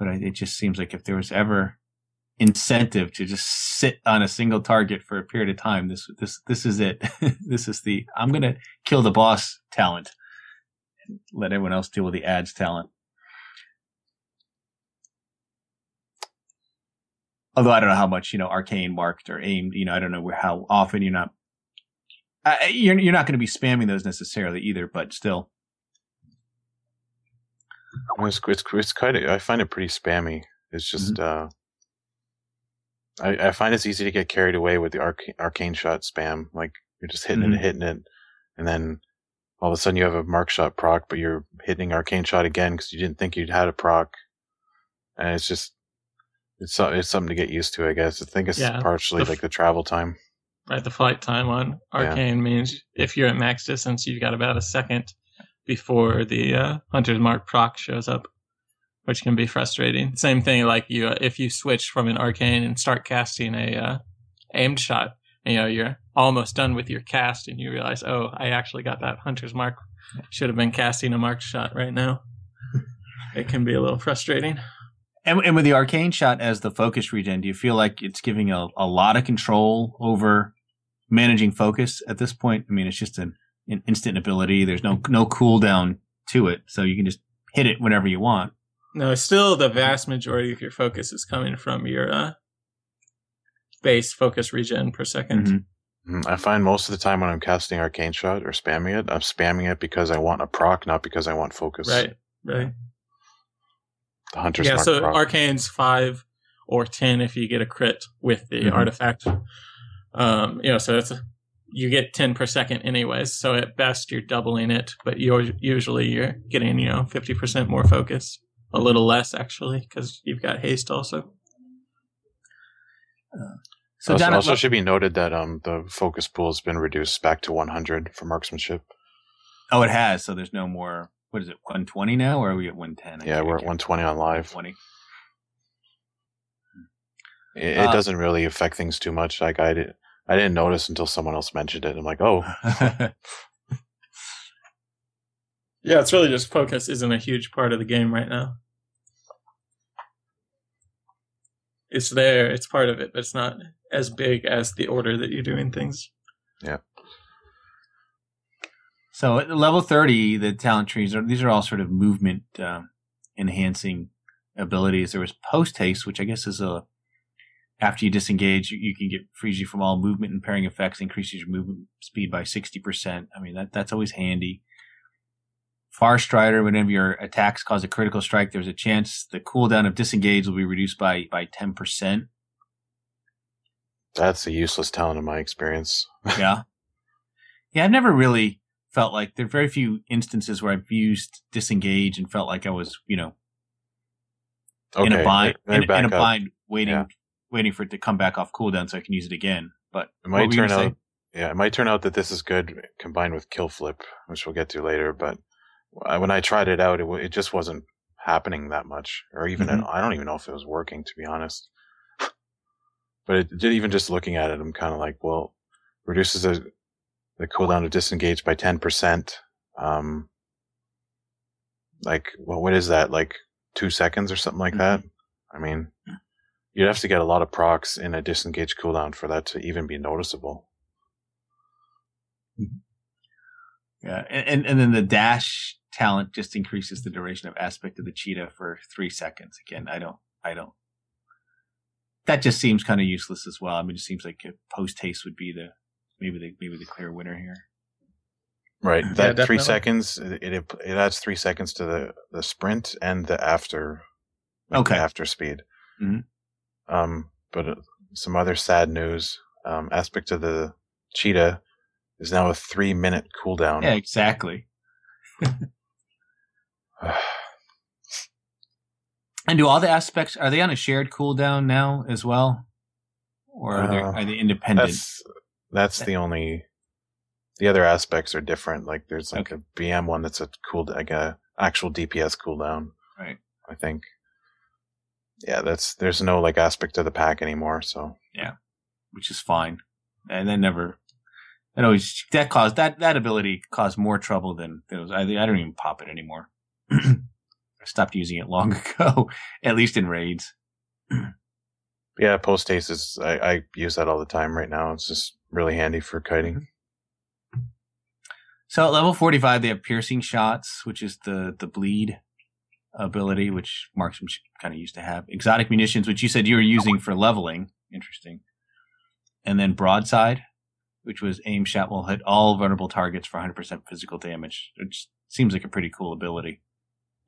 But I, it just seems like if there was ever incentive to just sit on a single target for a period of time, this this this is it. this is the I'm gonna kill the boss talent let everyone else deal with the ads talent. Although I don't know how much you know arcane marked or aimed. You know I don't know how often you're not. You're you're not going to be spamming those necessarily either, but still. It's, it's, it's kind of, I find it pretty spammy. It's just, Mm-hmm. uh, I, I find it's easy to get carried away with the arcane, arcane shot spam. Like you're just hitting Mhm. it, hitting it, and then all of a sudden you have a mark shot proc, but you're hitting arcane shot again because you didn't think you'd had a proc, and it's just, it's it's something to get used to, I guess. I think it's Yeah, partially the f- like the travel time. Right, the flight time on arcane means if you're at max distance, you've got about a second before the uh, hunter's mark proc shows up, which can be frustrating. Same thing, like you uh, if you switch from an arcane and start casting a uh, aimed shot, you know you're almost done with your cast, and you realize, oh, I actually got that hunter's mark. Should have been casting a marked shot right now. It can be a little frustrating. And, and with the arcane shot as the focus regen, do you feel like it's giving a, a lot of control over managing focus at this point? I mean, it's just an, an instant ability. There's no no cooldown to it, so you can just hit it whenever you want. No, still the vast majority of your focus is coming from your uh, base focus regen per 2nd Mhm. Mm, I find most of the time when I'm casting Arcane Shot or spamming it, I'm spamming it because I want a proc, not because I want focus. Right, right. The Hunter's yeah, so proc. arcane's five or ten if you get a crit with the Mhm. artifact. Um, you know, so it's you get ten per second anyways. So at best you're doubling it, but you're usually you're getting you know fifty percent more focus, a little less actually because you've got haste also. So also, down also should be noted that um the focus pool has been reduced back to 100 for marksmanship. oh, it has. So there's no more. What is it? 120 now, or are we at 110? I Yeah, we're at 120 on live. 120. It, it Uh, doesn't really affect things too much. Like I did, I didn't notice until someone else mentioned it. I'm like, oh, Yeah, it's really just focus isn't a huge part of the game right now. It's there, it's part of it, but it's not as big as the order that you're doing things. Yeah. So at level 30, the talent trees are, these are all sort of movement, um, enhancing abilities. There was post haste, which I guess is a, after you disengage, you, you can get frees you from all movement and pairing effects, increases your movement speed by 60%. I mean, that, that's always handy. Far Strider, whenever your attacks cause a critical strike, there's a chance the cooldown of disengage will be reduced by, by 10%. that's a useless talent in my experience. yeah. Yeah, I've never really felt like there are very few instances where I've used disengage and felt like I was, you know, in a bind, in, in a bind, waiting, Yeah. Waiting for it to come back off cooldown so I can use it again. But It might turn out, yeah, it might turn out that this is good combined with kill flip, which we'll get to later. But I- when I tried it out, it, it just wasn't happening that much, or even Mhm. I don't even know if it was working to be honest. But it did even just looking at it, I'm kind of like, well, reduces the the cooldown of disengage by ten percent. Um, like, well, what is that? Like two seconds or something like that? I mean, you'd have to get a lot of procs in a disengage cooldown for that to even be noticeable. Yeah, and, and and then the dash talent just increases the duration of aspect of the cheetah for three seconds. Again, I don't, I don't. That just seems kind of useless as well. I mean, it seems like post haste would be the maybe the maybe the clear winner here. Right. Yeah, That three seconds, it, it it adds three seconds to the the sprint and the after. like the Okay. after speed. Mhm. Um, but uh, some other sad news. Um, aspect of the cheetah is now a three minute cooldown. Yeah, exactly. And do all the aspects are they on a shared cooldown now as well, or are, they, Uh, are they independent? that's that's the only. The other aspects are different. Like there's like Okay. a BM one that's a cool like a actual DPS cooldown. Right. I think. Yeah, that's there's no like aspect of the pack anymore. So yeah, which is fine. And then never, that always that caused that that ability caused more trouble than those. I I don't even pop it anymore. I stopped using it long ago, at least in raids. Yeah, post haste is I, I use that all the time right now. It's just really handy for kiting. Mm-hmm. So at level forty five, they have piercing shots, which is the the bleed ability, which marksman kind of used to have. Exotic munitions, which you said you were using for leveling. Interesting. And then broadside, which was aim shot will hit all vulnerable targets for 100% physical damage. Which seems like a pretty cool ability.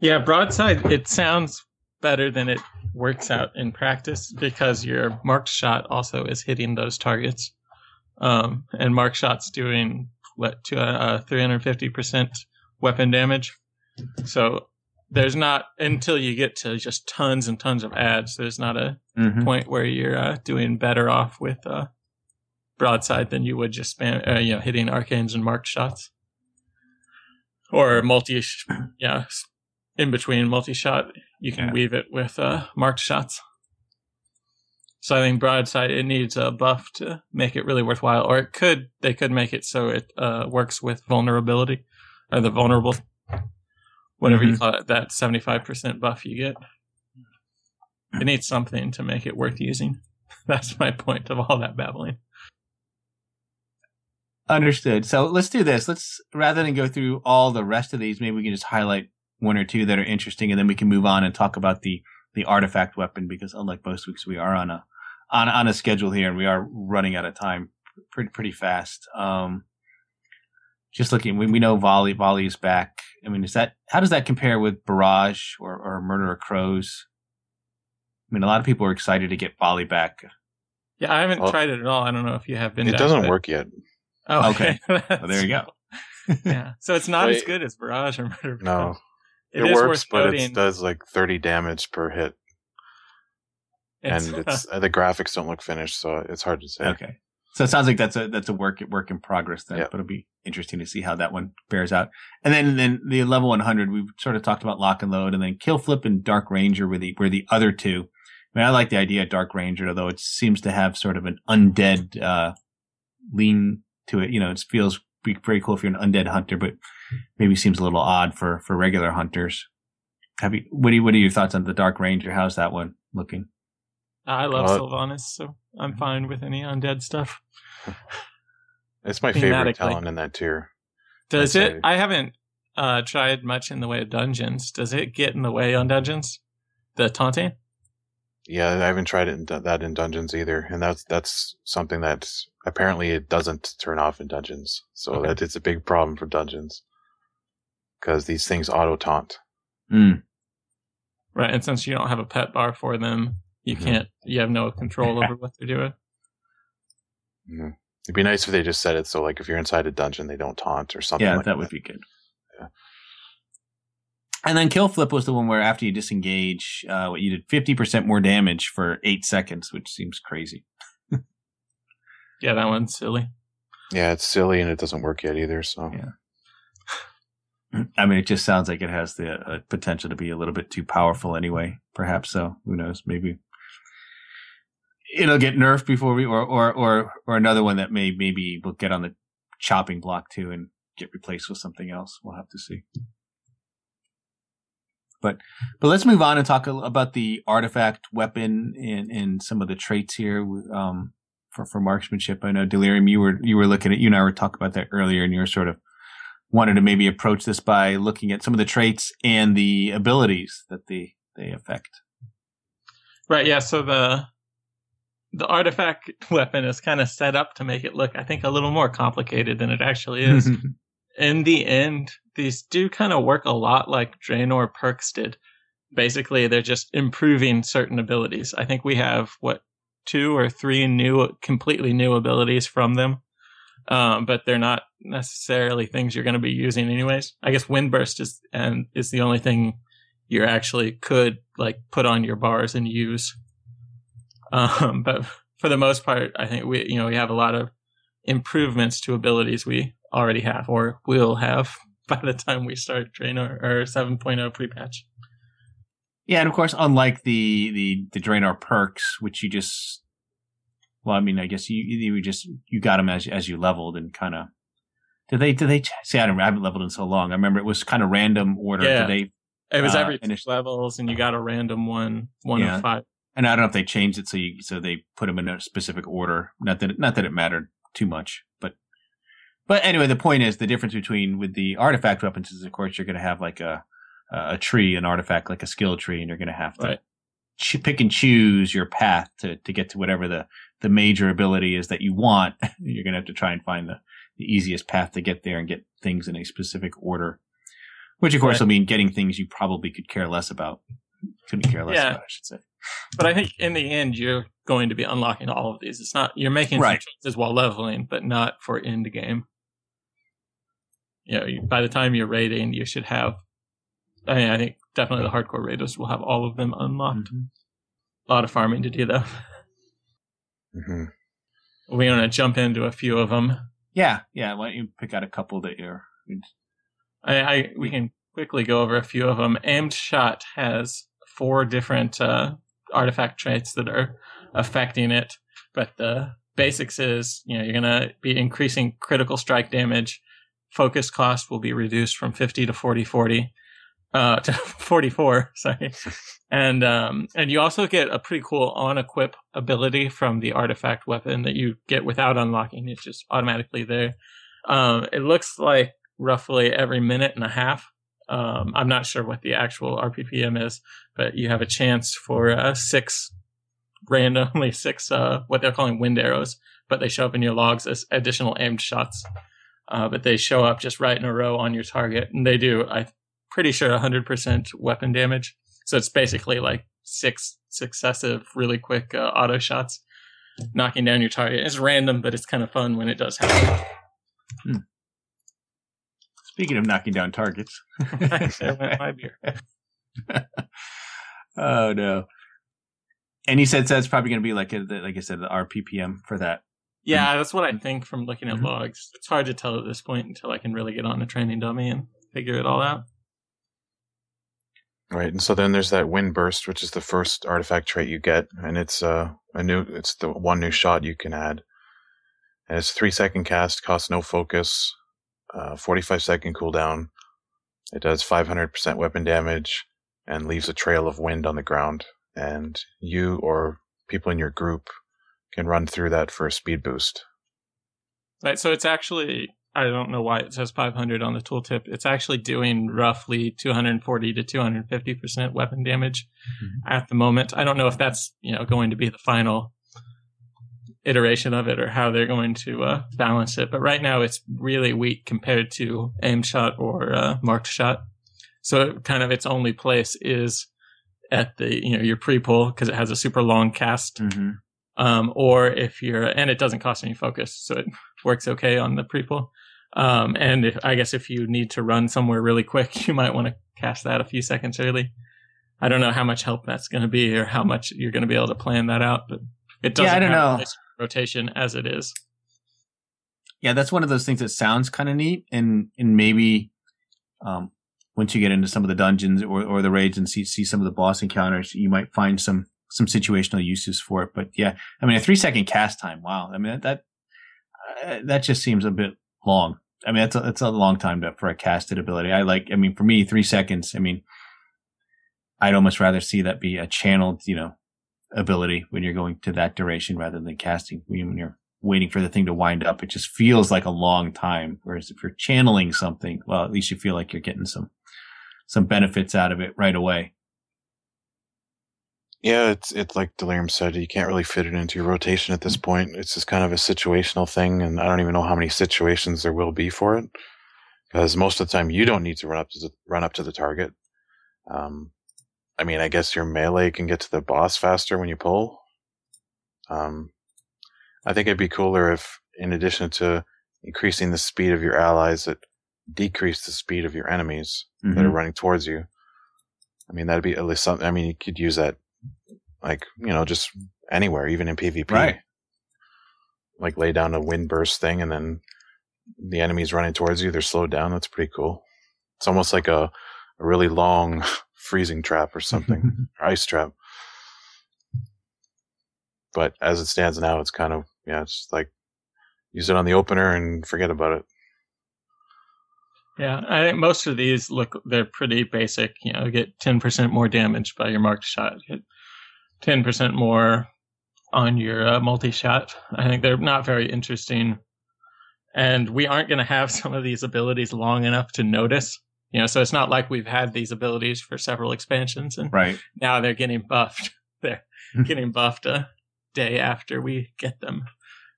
Yeah, broadside, it sounds better than it works out in practice because your marked shot also is hitting those targets. Um, and marked shot's doing what to uh, 350% weapon damage. So there's not until you get to just tons and tons of ads, there's not a Mm-hmm. point where you're uh, doing better off with uh, broadside than you would just spam, uh, you know, hitting arcanes and marked shots, or multi, yeah, in between multi shot. You can Yeah. weave it with uh, marked shots. So I think broadside it needs a buff to make it really worthwhile, or it could they could make it so it uh, works with vulnerability or the vulnerable, whatever you Mhm. call it, that seventy five percent buff you get. It needs something to make it worth using. That's my point of all that babbling. Understood. So let's do this. Let's rather than go through all the rest of these, maybe we can just highlight one or two that are interesting, and then we can move on and talk about the the artifact weapon because unlike most weeks, we are on a on on a schedule here, and we are running out of time pretty pretty fast. Um, just looking, we, we know volley volley is back. I mean, is that how does that compare with Barrage or, or Murder of Crows? I mean, a lot of people are excited to get volley back. Yeah, I haven't Well, tried it at all. I don't know if you have been. It down doesn't to work yet. Oh, Okay. okay. Well, there you go. yeah. So it's not as good as Barrage or Murder. of No, it, it, is works, but it does like 30 damage per hit, It's- and it's uh, the graphics don't look finished, so it's hard to say. Okay. So it sounds like that's a that's a work work in progress then, Yeah. but it'll be interesting to see how that one bears out. And then then the level 100, we've sort of talked about lock and load, and then kill flip and dark ranger were the were the other two. I mean, I like the idea of dark ranger, although it seems to have sort of an undead uh, lean to it. You know, it feels be very cool if you're an undead hunter, but maybe seems a little odd for for regular hunters. Have you? What do you, what are your thoughts on the dark ranger? How's that one looking? I love Uh, Sylvanas, so I'm fine with any undead stuff. It's my favorite Thematically. talent in that tier. Does I'd it? say- I haven't uh, tried much in the way of dungeons. Does it get in the way on dungeons? The taunting? Yeah, I haven't tried it in that in dungeons either, and that's that's something that apparently it doesn't turn off in dungeons. So Okay. that it's a big problem for dungeons because these things auto taunt. Mm. Right. And since you don't have a pet bar for them, you Mhm. can't, you have no control over what they're doing. Mhm. It'd be nice if they just said it so, like, if you're inside a dungeon, they don't taunt or something. Yeah, like that would be good. Yeah. And then kill flip was the one where after you disengage, uh, what you did fifty percent more damage for eight seconds, which seems crazy. Yeah, that one's silly. Yeah, it's silly and it doesn't work yet either. So Yeah. I mean, it just sounds like it has the uh, potential to be a little bit too powerful anyway. Perhaps so. Who knows? Maybe it'll get nerfed before we, or or or or another one that may maybe will get on the chopping block too and get replaced with something else. We'll have to see. But but let's move on and talk about the artifact weapon and and some of the traits here. Um, for for marksmanship, I know Delirium, you were you were looking at you and I were talking about that earlier, and you were sort of wanted to maybe approach this by looking at some of the traits and the abilities that they they affect. Right. Yeah. So the, the artifact weapon is kind of set up to make it look, I think, a little more complicated than it actually is. in the end, these do kind of work a lot like Draenor perks did. Basically, they're just improving certain abilities. I think we have what two or three new, completely new abilities from them, um, but they're not necessarily things you're going to be using anyways. I guess Windburst is and is the only thing you actually could like put on your bars and use. Um, but for the most part, I think we you know we have a lot of improvements to abilities we already have or will have by the time we start Draenor or 7.0 pre-patch. Yeah, and of course, unlike the the the Draenor perks, which you just, well, I mean, I guess you you just you got them as as you leveled and kind of. Did they? Did they? See, I don't. I haven't leveled in so long. I remember it was kind of random order. Yeah. Did they? It was Uh, every finish? levels, and you got a random one, one Yeah. of five. And I don't know if they changed it so you so they put them in a specific order. Not that it, not that it mattered too much, but but anyway, the point is the difference between with the artifact weapons is of course you're going to have like a a tree, an artifact like a skill tree, and you're going to have to Right. ch- pick and choose your path to to get to whatever the the major ability is that you want. you're going to have to try and find the the easiest path to get there and get things in a specific order. Which of course Right. will mean getting things you probably could care less about. Couldn't care less Yeah. about, I should say. But I think in the end, you're going to be unlocking all of these. It's not you're making Right. some choices while leveling, but not for end game. You know, you- by the time you're raiding, you should have. I mean, I think definitely the hardcore raiders will have all of them unlocked. A lot of farming to do though. hmm We want to jump into a few of them. Yeah, yeah. Why don't you pick out a couple that you're? I, I we can quickly go over a few of them. Aimed shot has four different uh, artifact traits that are affecting it, but the basics is you know you're gonna be increasing critical strike damage. Focus cost will be reduced from 50 to 40 40 uh to 44 sorry. And um and you also get a pretty cool on equip ability from the artifact weapon that you get without unlocking. It's just automatically there. Um it looks like roughly every minute and a half um i'm not sure what the actual rppm is but you have a chance for uh, six randomly six uh, what they're calling wind arrows, but they show up in your logs as additional aimed shots. Uh, but they show up just right in a row on your target, and they do. I'm pretty sure 100% weapon damage. So it's basically like six successive, really quick uh, auto shots, knocking down your target. It's random, but it's kind of fun when it does happen. Speaking of knocking down targets. there went my beer. oh no. And he said that's probably going to be like a, like I said, the RPPM for that. Yeah, that's what I think from looking at Mhm. logs. It's hard to tell at this point until I can really get on a training dummy and figure it all out. Right, and so then there's that wind burst, which is the first artifact trait you get, and it's uh, a new. It's the one new shot you can add, and it's three second cast, costs no focus, uh, 45 second cooldown. It does 500% weapon damage and leaves a trail of wind on the ground, and you or people in your group can run through that for a speed boost. Right, so it's actually I don't know why it says 500 on the tooltip. It's actually doing roughly 240 to 250 percent weapon damage at the moment. I don't know if that's you know going to be the final iteration of it or how they're going to uh, balance it. But right now it's really weak compared to aim shot or uh, marked shot. So it, kind of its only place is at the you know your pre pull because it has a super long cast Mm-hmm. um, or if you're, and it doesn't cost any focus, so it works okay on the pre-pull. Um, and if, I guess if you need to run somewhere really quick, you might want to cast that a few seconds early. I don't know how much help that's going to be or how much you're going to be able to plan that out, but it doesn't Yeah, I don't know. Rotation as it is. Yeah, that's one of those things that sounds kind of neat, and and maybe um, once you get into some of the dungeons or, or the raids and see see some of the boss encounters, you might find some some situational uses for it. But yeah, I mean, a three second cast time. Wow, I mean that uh, that just seems a bit long. I mean, that's a, that's a long time to, for a casted ability. I like. I mean, for me, three seconds. I mean, I'd almost rather see that be a channeled, you know, ability when you're going to that duration rather than casting when you're waiting for the thing to wind up. It just feels like a long time. Whereas if you're channeling something, well, at least you feel like you're getting some some benefits out of it right away. Yeah, it's it's like Delirium said, you can't really fit it into your rotation at this point. It's just kind of a situational thing, and I don't even know how many situations there will be for it, because most of the time you don't need to run up to the, run up to the target. Um, I mean, I guess your melee can get to the boss faster when you pull. Um, I think it'd be cooler if, in addition to increasing the speed of your allies, it decreased the speed of your enemies that are Mhm. running towards you. I mean, that'd be at least something. I mean, you could use that, like you know, just anywhere, even in PvP. Right. Like lay down a wind burst thing, and then the enemies running towards you, they're slowed down. That's pretty cool. It's almost like a, a really long freezing trap or something, or ice trap. But as it stands now, it's kind of yeah, it's like use it on the opener and forget about it. Yeah, I think most of these look they're pretty basic. You know, get ten percent more damage by your marked shot, get ten percent more on your uh, multi shot. I think they're not very interesting, and we aren't going to have some of these abilities long enough to notice. You know, so it's not like we've had these abilities for several expansions, and Right. now they're getting buffed. They're getting buffed a day after we get them.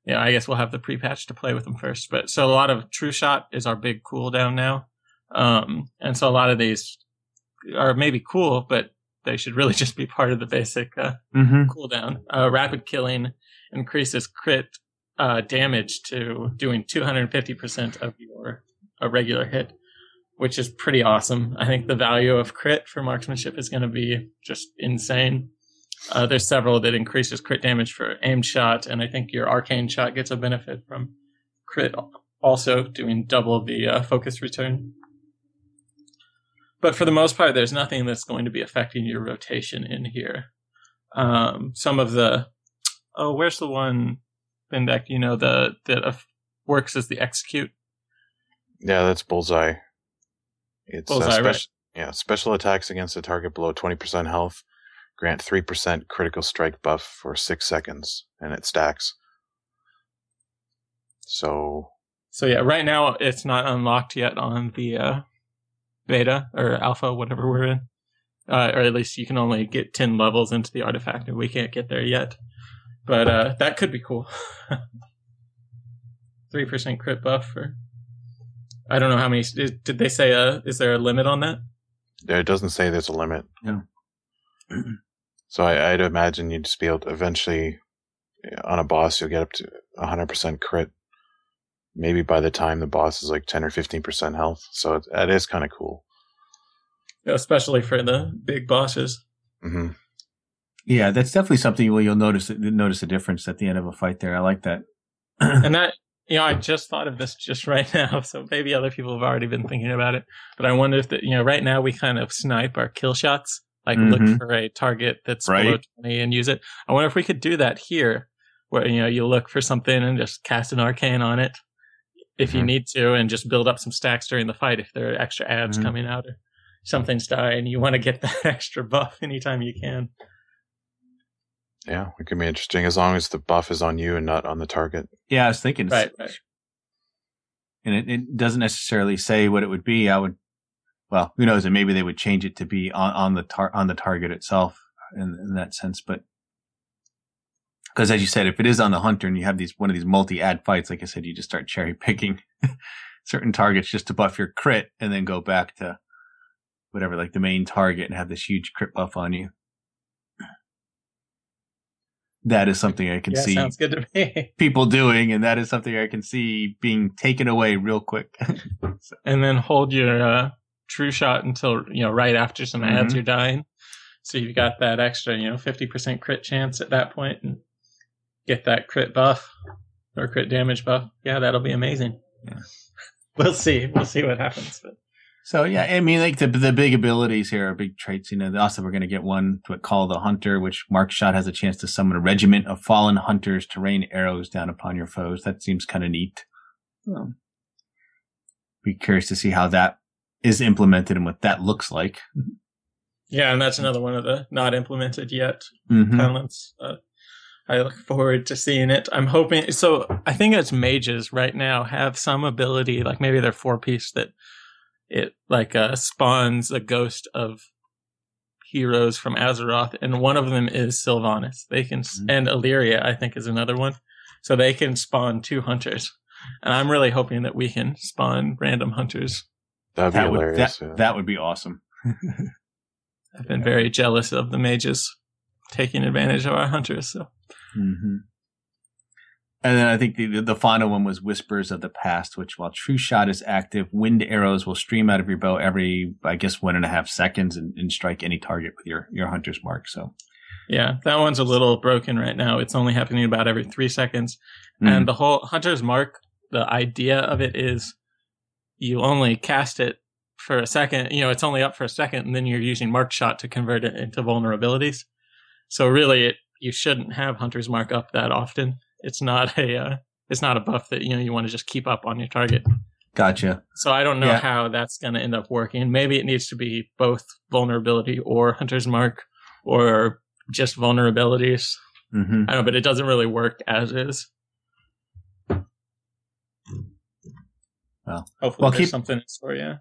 Yeah, I guess we'll have the pre-patch to play with them first. But so a lot of True Shot is our big cooldown now, um, and so a lot of these are maybe cool, but they should really just be part of the basic uh, Mm-hmm. cooldown. Uh, rapid killing increases crit uh, damage to doing 250% of your a regular hit, which is pretty awesome. I think the value of crit for marksmanship is going to be just insane. Uh, there's several that increases crit damage for aimed shot, and I think your arcane shot gets a benefit from crit also doing double the uh, focus return. But for the most part, there's nothing that's going to be affecting your rotation in here. Um, some of the oh, where's the one, Bendak? You know the that uh, works as the execute. Yeah, that's bullseye. It's uh, right. Yeah, special attacks against a target below 20% health grant 3% critical strike buff for 6 seconds, and it stacks. So, So yeah, right now it's not unlocked yet on the uh, beta or alpha, whatever we're in. uh, or at least you can only get ten levels into the artifact, and we can't get there yet. But uh, that could be cool. Three percent crit buff for. I don't know how many. Did they say? Uh, is there a limit on that? It doesn't say there's a limit. Yeah. so I, I'd imagine you'd just be able to eventually, on a boss, you'll get up to 100% crit. Maybe by the time the boss is like 10 or 15% health. So it, that is kind of cool. Especially for the big bosses. hmm Yeah, that's definitely something where you'll notice notice a difference at the end of a fight. There, I like that. and that you know, I just thought of this just right now, so maybe other people have already been thinking about it. But I wonder if that you know, right now we kind of snipe our kill shots, like Mhm. look for a target that's below twenty and use it. I wonder if we could do that here, where you know you look for something and just cast an arcane on it if you Mhm. need to, and just build up some stacks during the fight if there are extra ads Mhm. coming out or something's dying. You want to get that extra buff anytime you can. Yeah, it could be interesting as long as the buff is on you and not on the target. Yeah, I was thinking, Right, right. and it, it doesn't necessarily say what it would be. I would, well, who knows? And maybe they would change it to be on, on the tar- on the target itself in, in that sense. But because, as you said, if it is on the hunter and you have these one of these multi ad fights, like I said, you just start cherry picking certain targets just to buff your crit, and then go back to whatever, like the main target, and have this huge crit buff on you. That is something I can Yeah, see sounds good to me. people doing, and that is something I can see being taken away real quick. and then hold your uh, true shot until you know right after some ads Mhm. you're dying. So you've got that extra, you know, fifty percent crit chance at that point, and get that crit buff or crit damage buff. Yeah, that'll be amazing. Yeah. We'll see. We'll see what happens. But so yeah, I mean, like the the big abilities here are big traits. You know, also we're going to get one to call the hunter, which Mark Shot has a chance to summon a regiment of fallen hunters to rain arrows down upon your foes. That seems kind of neat. Um, be curious to see how that is implemented and what that looks like. yeah, and that's another one of the not implemented yet Mhm. talents. Uh, I look forward to seeing it. I'm hoping. So I think it's mages right now have some ability, like maybe they're four piece that it like uh, spawns a ghost of heroes from Azeroth, and one of them is Sylvanas. They can Mhm. and Alleria, I think, is another one. So they can spawn two hunters, and I'm really hoping that we can spawn random hunters. That'd be That would that, yeah. that would be awesome. I've been very jealous of the mages taking advantage of our hunters. So hmm And then I think the the final one was Whispers of the Past, which while True Shot is active, wind arrows will stream out of your bow every, I guess, one and a half seconds and, and strike any target with your your hunter's mark. So, yeah, that one's a little broken right now. It's only happening about every three seconds. mm, And the whole hunter's mark, the idea of it is you only cast it for a second. You know, it's only up for a second, and then you're using mark shot to convert it into vulnerabilities. So really, it you shouldn't have hunter's mark up that often. It's not a uh, it's not a buff that you know you want to just keep up on your target. gotcha. So I don't know Yeah. how that's going to end up working. Maybe it needs to be both vulnerability or hunter's mark, or just vulnerabilities. hmm I don't know, but it doesn't really work as is. Well- hopefully well, there's keep- something in store. Yeah,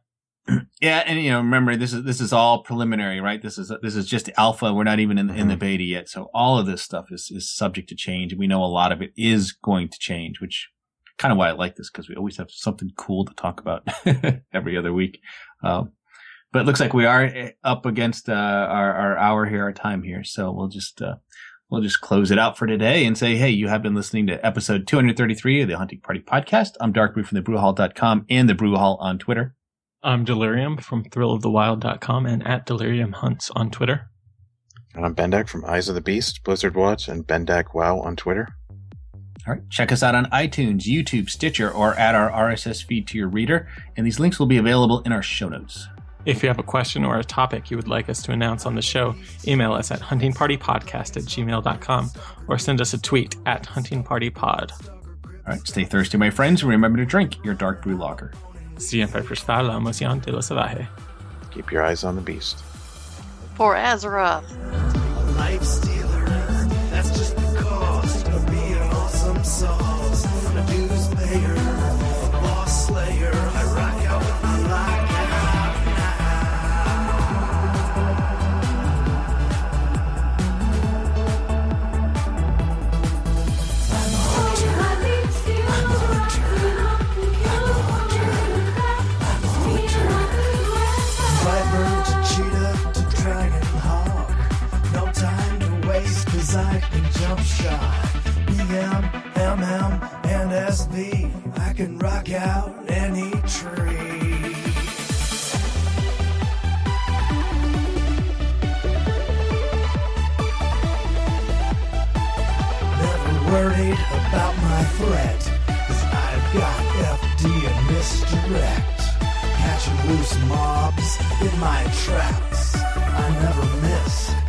Yeah, and you know, remember this is this is all preliminary, right? This is this is just alpha. We're not even in in the beta yet, so all of this stuff is is subject to change, and we know a lot of it is going to change, which kind of why I like this because we always have something cool to talk about every other week. Um, but it looks like we are eh, up against uh, our our hour here, our time here, so we'll just. Uh, We'll just close it out for today and say, hey, you have been listening to episode 233 of the Hunting Party Podcast. I'm Dark Brew from thebrewhall.com and the Brew Hall on Twitter. I'm Delirium from thrillofthewild.com and at Delirium Hunts on Twitter. And I'm Bendak from Eyes of the Beast, Blizzard Watch, and Bendak Wow on Twitter. All right. Check us out on iTunes, YouTube, Stitcher, or add our RSS feed to your reader. And these links will be available in our show notes. If you have a question or a topic you would like us to announce on the show, email us at huntingpartypodcast at gmail.com or send us a tweet at huntingpartypod. All right. Stay thirsty, my friends, and remember to drink your dark brew lager. Siempre prestar la emoción de lo salvaje. Keep your eyes on the beast. For Azeroth. MM, and SV. I can rock out any tree. Never worried about my I've got FD and misdirect. Catching loose mobs in my traps. I never miss.